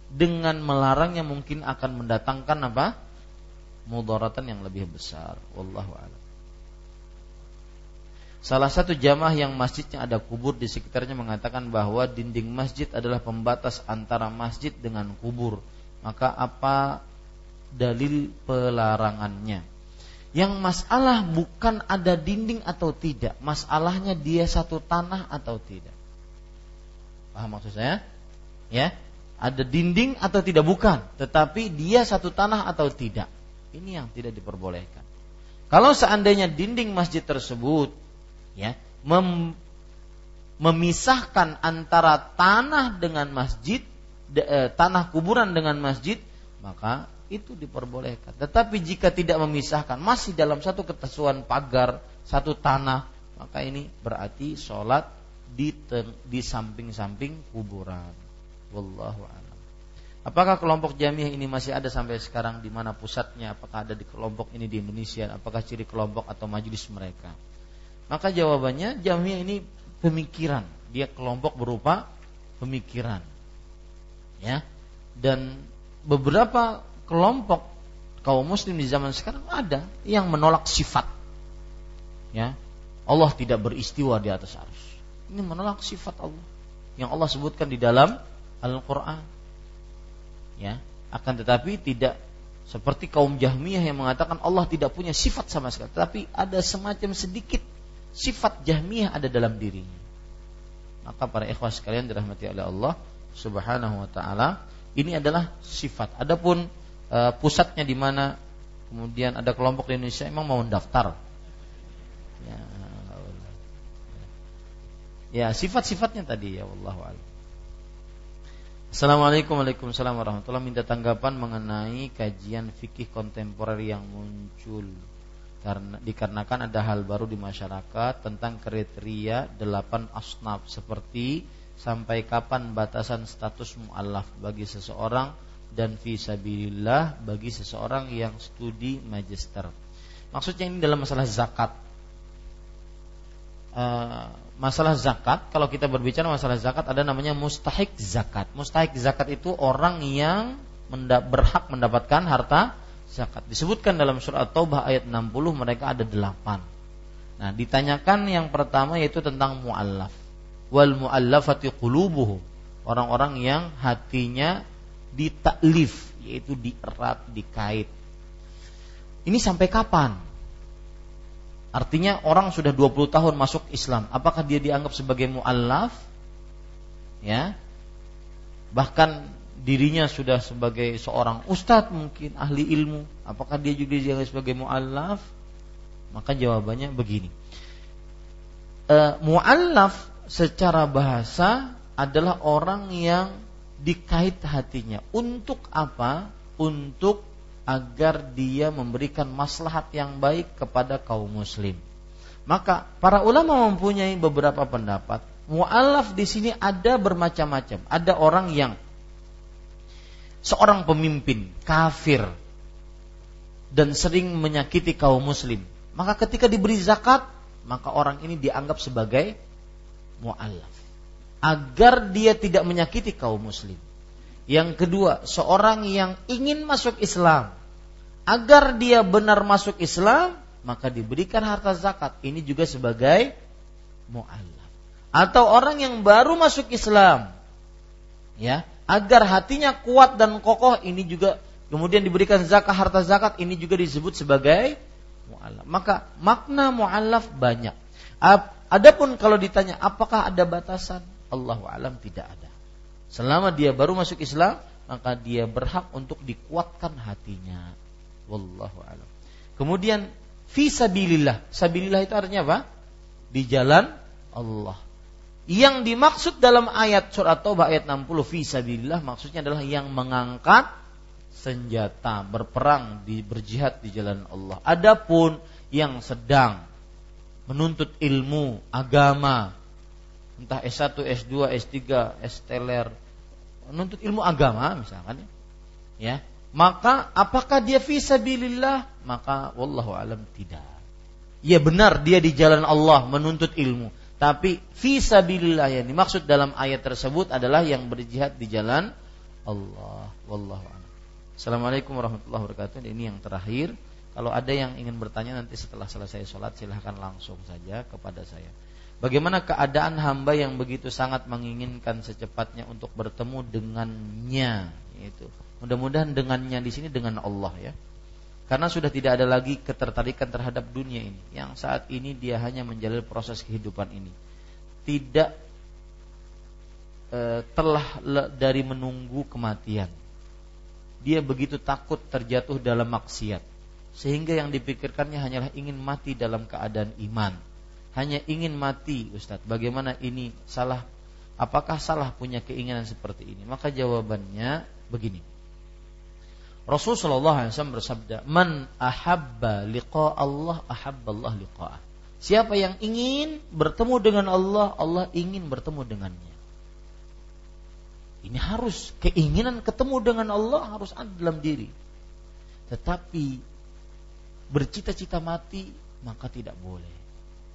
dengan melarangnya mungkin akan mendatangkan apa? mudaratan yang lebih besar. Wallahu a'lam. Salah satu jamaah yang masjidnya ada kubur di sekitarnya mengatakan bahwa dinding masjid adalah pembatas antara masjid dengan kubur. Maka apa dalil pelarangannya? Yang masalah bukan ada dinding atau tidak, masalahnya dia satu tanah atau tidak. Paham maksud saya? Ya, ada dinding atau tidak bukan, tetapi dia satu tanah atau tidak. Ini yang tidak diperbolehkan. Kalau seandainya dinding masjid tersebut ya mem, memisahkan antara tanah dengan masjid, de, eh, tanah kuburan dengan masjid, maka itu diperbolehkan. Tetapi jika tidak memisahkan, masih dalam satu ketesuan pagar, satu tanah, maka ini berarti sholat di, di samping-samping kuburan. Wallahu a'lam. Apakah kelompok jamiah ini masih ada sampai sekarang di mana pusatnya? Apakah ada di kelompok ini di Indonesia? Apakah ciri kelompok atau majelis mereka? Maka jawabannya jamiah ini pemikiran. Dia kelompok berupa pemikiran. Ya. Dan beberapa kelompok kaum muslim di zaman sekarang ada yang menolak sifat. Ya. Allah tidak beristiwa di atas arus. Ini menolak sifat Allah yang Allah sebutkan di dalam Al-Quran. Ya, akan tetapi tidak seperti kaum Jahmiyah yang mengatakan Allah tidak punya sifat sama sekali, tapi ada semacam sedikit sifat Jahmiyah ada dalam dirinya. Maka para ikhwas sekalian dirahmati oleh Allah Subhanahu wa taala, ini adalah sifat. Adapun e, pusatnya di mana kemudian ada kelompok di Indonesia emang mau mendaftar. Ya, ya sifat-sifatnya tadi ya Allah Assalamualaikum warahmatullahi Minta tanggapan mengenai kajian fikih kontemporer yang muncul karena dikarenakan ada hal baru di masyarakat tentang kriteria delapan asnaf seperti sampai kapan batasan status mualaf bagi seseorang dan visabilillah bagi seseorang yang studi magister. Maksudnya ini dalam masalah zakat. Uh, masalah zakat, kalau kita berbicara masalah zakat ada namanya mustahik zakat. Mustahik zakat itu orang yang berhak mendapatkan harta zakat. Disebutkan dalam surat Taubah ayat 60 mereka ada delapan. Nah, ditanyakan yang pertama yaitu tentang muallaf. Wal muallafati qulubuhum. Orang-orang yang hatinya ditaklif yaitu dierat, dikait. Ini sampai kapan? Artinya orang sudah 20 tahun masuk Islam, apakah dia dianggap sebagai muallaf? Ya. Bahkan dirinya sudah sebagai seorang ustadz mungkin ahli ilmu, apakah dia juga dianggap sebagai muallaf? Maka jawabannya begini. E, muallaf secara bahasa adalah orang yang dikait hatinya. Untuk apa? Untuk agar dia memberikan maslahat yang baik kepada kaum muslim. Maka para ulama mempunyai beberapa pendapat. Mu'alaf di sini ada bermacam-macam. Ada orang yang seorang pemimpin kafir dan sering menyakiti kaum muslim. Maka ketika diberi zakat, maka orang ini dianggap sebagai mu'alaf. Agar dia tidak menyakiti kaum muslim. Yang kedua, seorang yang ingin masuk Islam agar dia benar masuk Islam, maka diberikan harta zakat. Ini juga sebagai mu'allaf. Atau orang yang baru masuk Islam, ya, agar hatinya kuat dan kokoh, ini juga kemudian diberikan zakat harta zakat, ini juga disebut sebagai mu'allaf. Maka makna mu'allaf banyak. Adapun kalau ditanya apakah ada batasan, Allah alam tidak ada. Selama dia baru masuk Islam, maka dia berhak untuk dikuatkan hatinya Wallahu a'lam. Kemudian fi sabilillah. Sabilillah itu artinya apa? Di jalan Allah. Yang dimaksud dalam ayat surat Taubah ayat 60 fi sabilillah maksudnya adalah yang mengangkat senjata berperang di berjihad di jalan Allah. Adapun yang sedang menuntut ilmu agama entah S1, S2, S3, S-teler menuntut ilmu agama misalkan ya maka apakah dia fisabilillah maka wallahu alam tidak. Ya benar dia di jalan Allah menuntut ilmu tapi fisabilillah yang dimaksud dalam ayat tersebut adalah yang berjihad di jalan Allah wallahu alam Assalamualaikum warahmatullahi wabarakatuh ini yang terakhir kalau ada yang ingin bertanya nanti setelah selesai sholat silahkan langsung saja kepada saya. Bagaimana keadaan hamba yang begitu sangat menginginkan secepatnya untuk bertemu dengannya itu. Mudah-mudahan dengannya di sini dengan Allah ya. Karena sudah tidak ada lagi ketertarikan terhadap dunia ini. Yang saat ini dia hanya menjalani proses kehidupan ini. Tidak e, telah dari menunggu kematian. Dia begitu takut terjatuh dalam maksiat sehingga yang dipikirkannya hanyalah ingin mati dalam keadaan iman. Hanya ingin mati, Ustadz. Bagaimana ini salah? Apakah salah punya keinginan seperti ini? Maka jawabannya begini. Rasulullah SAW bersabda, "Man ahabba liqa Allah, ahabba Allah liqa'ah." Siapa yang ingin bertemu dengan Allah, Allah ingin bertemu dengannya. Ini harus keinginan ketemu dengan Allah harus ada dalam diri. Tetapi bercita-cita mati maka tidak boleh.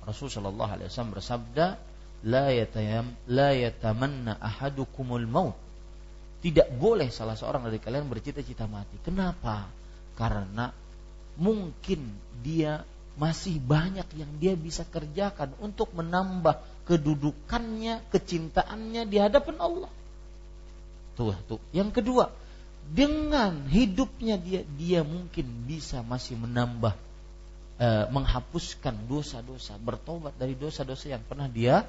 Rasulullah Shallallahu Alaihi Wasallam bersabda, la yatayam la yatamanna ahadukumul maut. Tidak boleh salah seorang dari kalian bercita-cita mati. Kenapa? Karena mungkin dia masih banyak yang dia bisa kerjakan untuk menambah kedudukannya, kecintaannya di hadapan Allah. Tuh, tuh. Yang kedua, dengan hidupnya dia dia mungkin bisa masih menambah e, menghapuskan dosa-dosa, bertobat dari dosa-dosa yang pernah dia.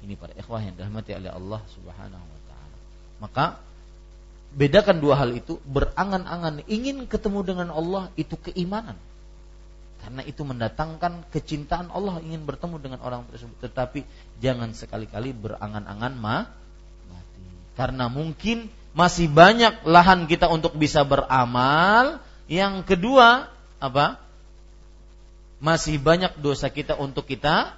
Ini para ikhwah yang dirahmati oleh Allah Subhanahu wa taala. Maka bedakan dua hal itu, berangan-angan ingin ketemu dengan Allah itu keimanan. Karena itu mendatangkan kecintaan Allah ingin bertemu dengan orang tersebut. Tetapi jangan sekali-kali berangan-angan mah karena mungkin masih banyak lahan kita untuk bisa beramal. Yang kedua, apa? Masih banyak dosa kita untuk kita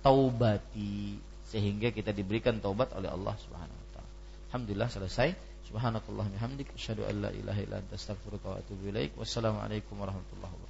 taubati sehingga kita diberikan taubat oleh Allah Subhanahu wa taala. Alhamdulillah selesai. Subhanakallah bihamdik asyhadu an la ilaha illa anta astaghfiruka wa atubu ilaik. Wassalamualaikum warahmatullahi wabarakatuh.